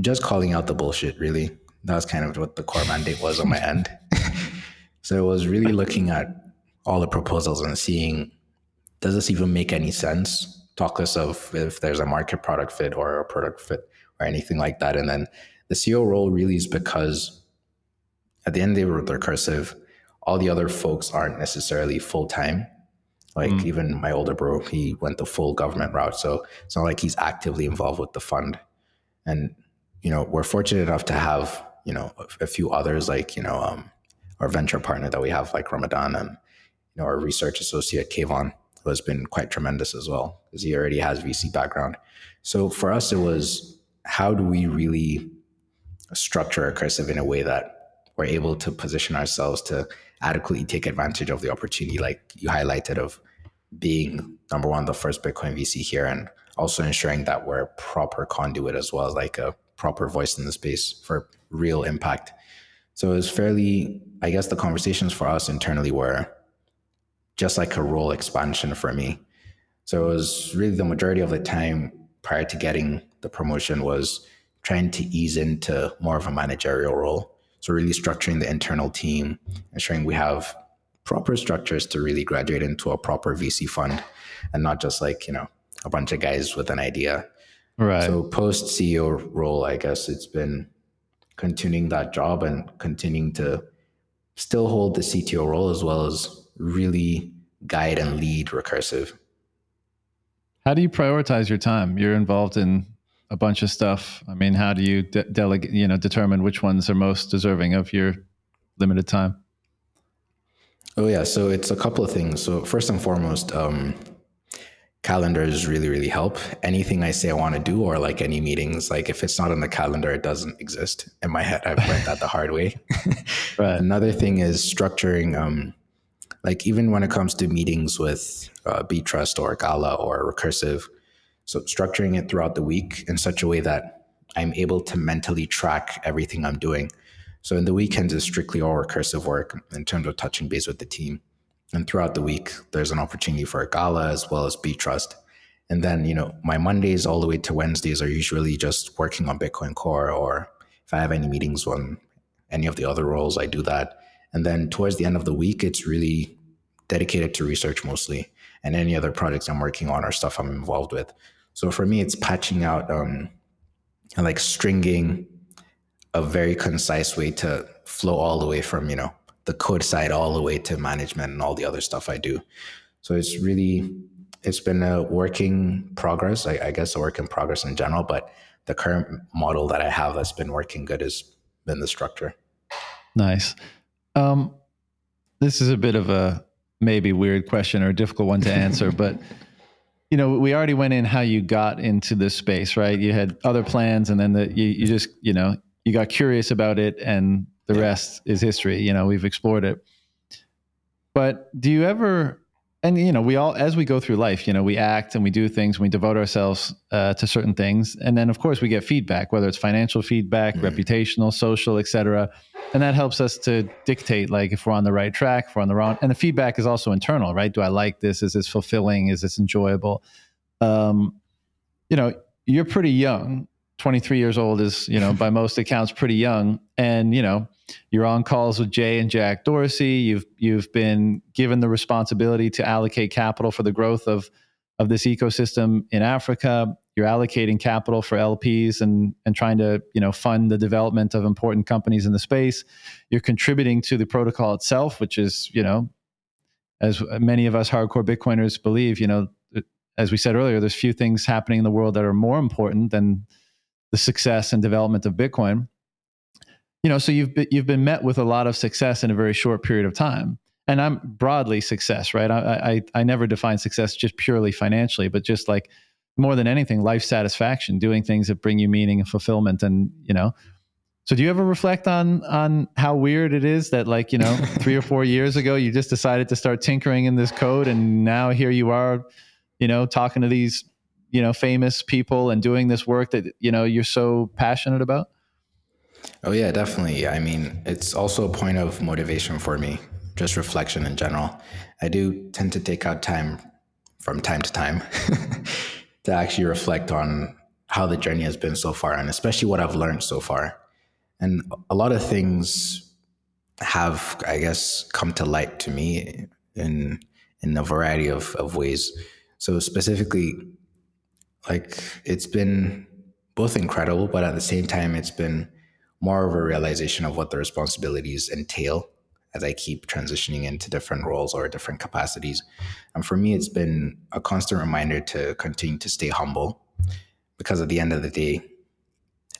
just calling out the bullshit, really. That was kind of what the core mandate was on my end. so it was really looking at all the proposals and seeing does this even make any sense? Talk less of if there's a market product fit or a product fit or anything like that. And then the CEO role really is because at the end of the day with recursive, all the other folks aren't necessarily full time. Like mm. even my older bro, he went the full government route. So it's not like he's actively involved with the fund. And, you know, we're fortunate enough to have, you know, a, a few others like, you know, um, our venture partner that we have like Ramadan and, you know, our research associate Kayvon, has been quite tremendous as well, because he already has VC background. So for us, it was how do we really structure recursive in a way that we're able to position ourselves to adequately take advantage of the opportunity, like you highlighted, of being number one, the first Bitcoin VC here, and also ensuring that we're a proper conduit as well, as like a proper voice in the space for real impact. So it was fairly, I guess, the conversations for us internally were just like a role expansion for me. So it was really the majority of the time prior to getting the promotion was trying to ease into more of a managerial role. So really structuring the internal team, ensuring we have proper structures to really graduate into a proper VC fund and not just like, you know, a bunch of guys with an idea. Right. So post CEO role, I guess it's been continuing that job and continuing to still hold the CTO role as well as really guide and lead recursive. How do you prioritize your time? You're involved in a bunch of stuff. I mean, how do you de- delegate, you know, determine which ones are most deserving of your limited time? Oh yeah, so it's a couple of things. So first and foremost, um, calendars really really help. Anything I say I want to do, or like any meetings, like if it's not on the calendar, it doesn't exist in my head. I've learned that the hard way. right. Another thing is structuring. Um, like even when it comes to meetings with uh, Btrust or Qala or Recursive, so structuring it throughout the week in such a way that I'm able to mentally track everything I'm doing. So in the weekends is strictly all recursive work in terms of touching base with the team. And throughout the week, there's an opportunity for a Qala as well as Btrust. And then, you know, my Mondays all the way to Wednesdays are usually just working on Bitcoin Core, or if I have any meetings on any of the other roles, I do that. And then towards the end of the week, it's really dedicated to research mostly and any other projects I'm working on or stuff I'm involved with. So for me, it's patching out um, and like stringing a very concise way to flow all the way from, you know, the code side all the way to management and all the other stuff I do. So it's really, it's been a working progress, I, I guess a work in progress in general, but the current model that I have that's been working good has been the structure. Nice. Um, this is a bit of a maybe weird question or a difficult one to answer, but you know, we already went in how you got into this space, right? You had other plans, and then the, you, you just, you know, you got curious about it, and the yeah. rest is history. You know, we've explored it. But do you ever and you know we all as we go through life you know we act and we do things and we devote ourselves uh, to certain things. And then of course we get feedback whether it's financial feedback mm-hmm. reputational social etc and that helps us to dictate like if we're on the right track if we're on the wrong. And the feedback is also internal right? Do i like this? Is this fulfilling? Is this enjoyable? Um, you know you're pretty young. 23 years old is you know by most accounts pretty young. And you know you're on calls with Jay and Jack Dorsey. You've you've been given the responsibility to allocate capital for the growth of of this ecosystem in Africa. You're allocating capital for LPs and and trying to you know fund the development of important companies in the space. You're contributing to the protocol itself, which is you know, as many of us hardcore Bitcoiners believe, you know, as we said earlier, there's few things happening in the world that are more important than the success and development of Bitcoin you know, so you've been, you've been met with a lot of success in a very short period of time. And I'm broadly success, right? I, I I never define success just purely financially, but just like more than anything, life satisfaction, doing things that bring you meaning and fulfillment, and you know. So do you ever reflect on on how weird it is that like you know three or four years ago you just decided to start tinkering in this code, and now here you are, you know, talking to these you know famous people and doing this work that you know you're so passionate about. Oh yeah, definitely. I mean, it's also a point of motivation for me, just reflection in general. I do tend to take out time from time to time to actually reflect on how the journey has been so far and especially what I've learned so far. And a lot of things have, I guess, come to light to me in in a variety of, of ways. So specifically, like it's been both incredible, but at the same time, it's been more of a realization of what the responsibilities entail as I keep transitioning into different roles or different capacities. And for me, it's been a constant reminder to continue to stay humble because at the end of the day,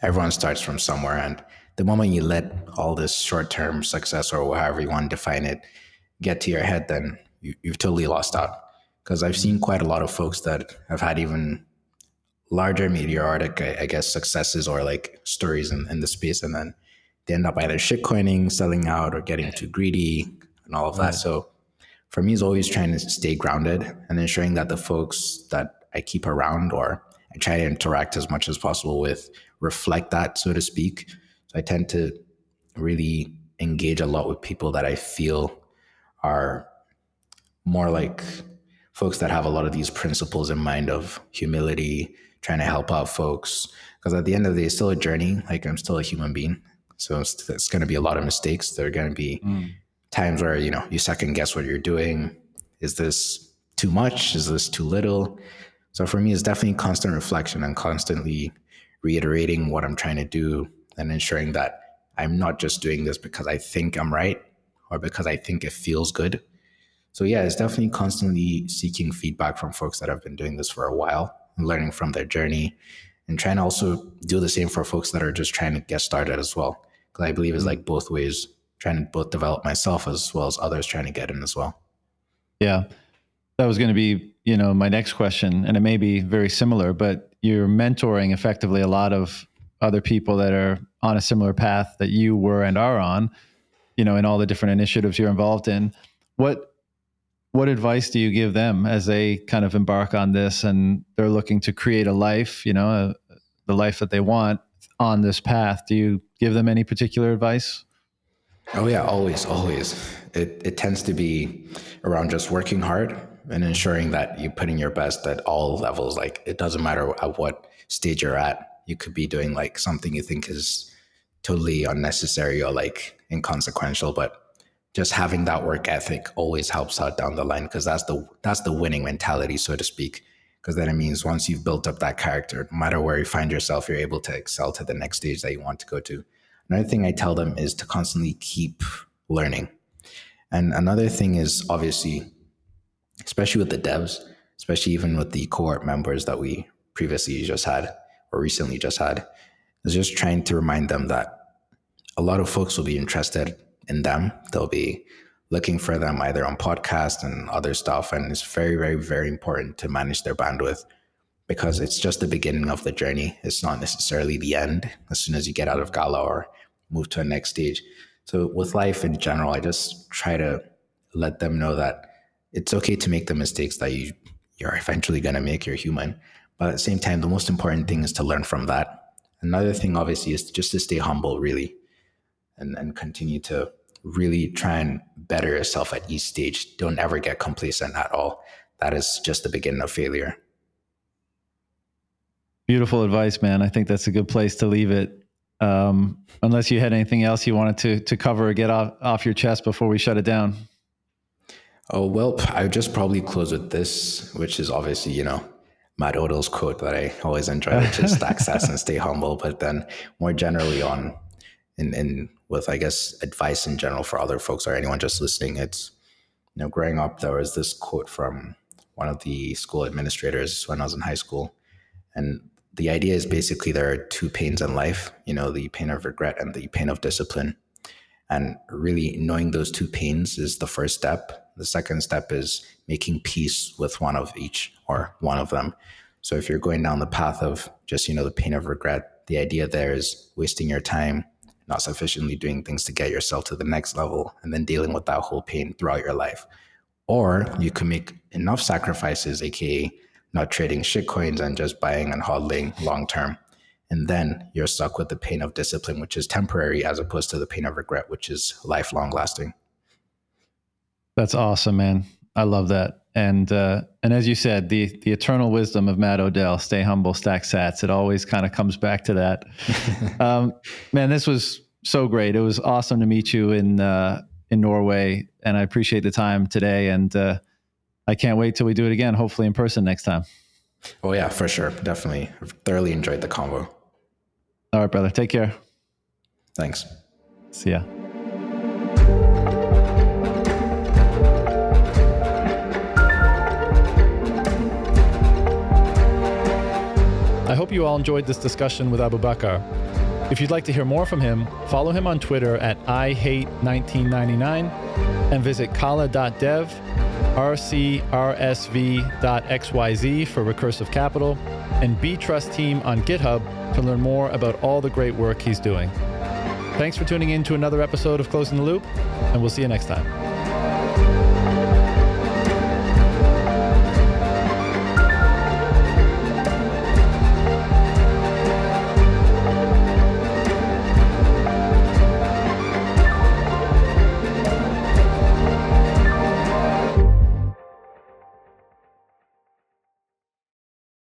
everyone starts from somewhere. And the moment you let all this short term success or however you want to define it get to your head, then you, you've totally lost out. Because I've seen quite a lot of folks that have had even larger meteoric, I, I guess, successes or like stories in, in the space. And then they end up either shitcoining, selling out, or getting too greedy and all of that. So for me, it's always trying to stay grounded and ensuring that the folks that I keep around or I try to interact as much as possible with reflect that, so to speak. So I tend to really engage a lot with people that I feel are more like folks that have a lot of these principles in mind of humility, trying to help out folks. Because at the end of the day, it's still a journey. Like I'm still a human being. So it's, it's going to be a lot of mistakes. There are going to be mm. times where, you know, you second guess what you're doing. Is this too much? Is this too little? So for me, it's definitely constant reflection and constantly reiterating what I'm trying to do and ensuring that I'm not just doing this because I think I'm right or because I think it feels good. So yeah, it's definitely constantly seeking feedback from folks that have been doing this for a while, learning from their journey, and trying to also do the same for folks that are just trying to get started as well because I believe it's mm. like both ways, trying to both develop myself as well as others trying to get in as well. Yeah, that was going to be you know my next question, and it may be very similar, but you're mentoring effectively a lot of other people that are on a similar path that you were and are on, you know, in all the different initiatives you're involved in. What what advice do you give them as they kind of embark on this and they're looking to create a life, you know, a, the life that they want on this path? Do you give them any particular advice? Oh yeah, always, always. It it tends to be around just working hard and ensuring that you're putting your best at all levels. Like it doesn't matter at what stage you're at. You could be doing like something you think is totally unnecessary or like inconsequential, but just having that work ethic always helps out down the line because that's the that's the winning mentality, so to speak. Because then it means once you've built up that character, no matter where you find yourself, you're able to excel to the next stage that you want to go to. Another thing I tell them is to constantly keep learning. And another thing is obviously, especially with the devs, especially even with the cohort members that we previously just had or recently just had, is just trying to remind them that a lot of folks will be interested in them. They'll be looking for them either on podcast and other stuff. And it's very, very, very important to manage their bandwidth because it's just the beginning of the journey. It's not necessarily the end as soon as you get out of Qala or move to a next stage. So with life in general, I just try to let them know that it's okay to make the mistakes that you you're eventually going to make. You're human, but at the same time, the most important thing is to learn from that. Another thing, obviously, is just to stay humble, really, and and continue to really try and better yourself at each stage. Don't ever get complacent at all. That is just the beginning of failure. Beautiful advice, man. I think that's a good place to leave it. Um, unless you had anything else you wanted to to cover or get off off your chest before we shut it down. Oh well, I would just probably close with this, which is obviously you know Matt Odell's quote that I always enjoy, which is stack sats and stay humble. But then more generally on in in with I guess advice in general for other folks or anyone just listening, it's you know growing up there was this quote from one of the school administrators when I was in high school, and the idea is basically there are two pains in life, you know, the pain of regret and the pain of discipline. And really knowing those two pains is the first step. The second step is making peace with one of each or one of them. So if you're going down the path of just, you know, the pain of regret, the idea there is wasting your time, not sufficiently doing things to get yourself to the next level, and then dealing with that whole pain throughout your life. Or you can make enough sacrifices, aka not trading shit coins and just buying and hodling long term. And then you're stuck with the pain of discipline, which is temporary, as opposed to the pain of regret, which is lifelong lasting. That's awesome, man. I love that. And uh, and as you said, the the eternal wisdom of Matt Odell: stay humble, stack sats. It always kind of comes back to that. um, man, this was so great. It was awesome to meet you in uh, in Norway, and I appreciate the time today. And uh, I can't wait till we do it again, hopefully in person next time. Oh, yeah, for sure. Definitely. Thoroughly enjoyed the convo. All right, brother. Take care. Thanks. See ya. You all enjoyed this discussion with Abubakar. If you'd like to hear more from him, follow him on Twitter at IHate1999 and visit qala.dev, rcrsv.xyz for recursive capital, and Btrust Team on GitHub to learn more about all the great work he's doing. Thanks for tuning in to another episode of Closing the Loop, and we'll see you next time.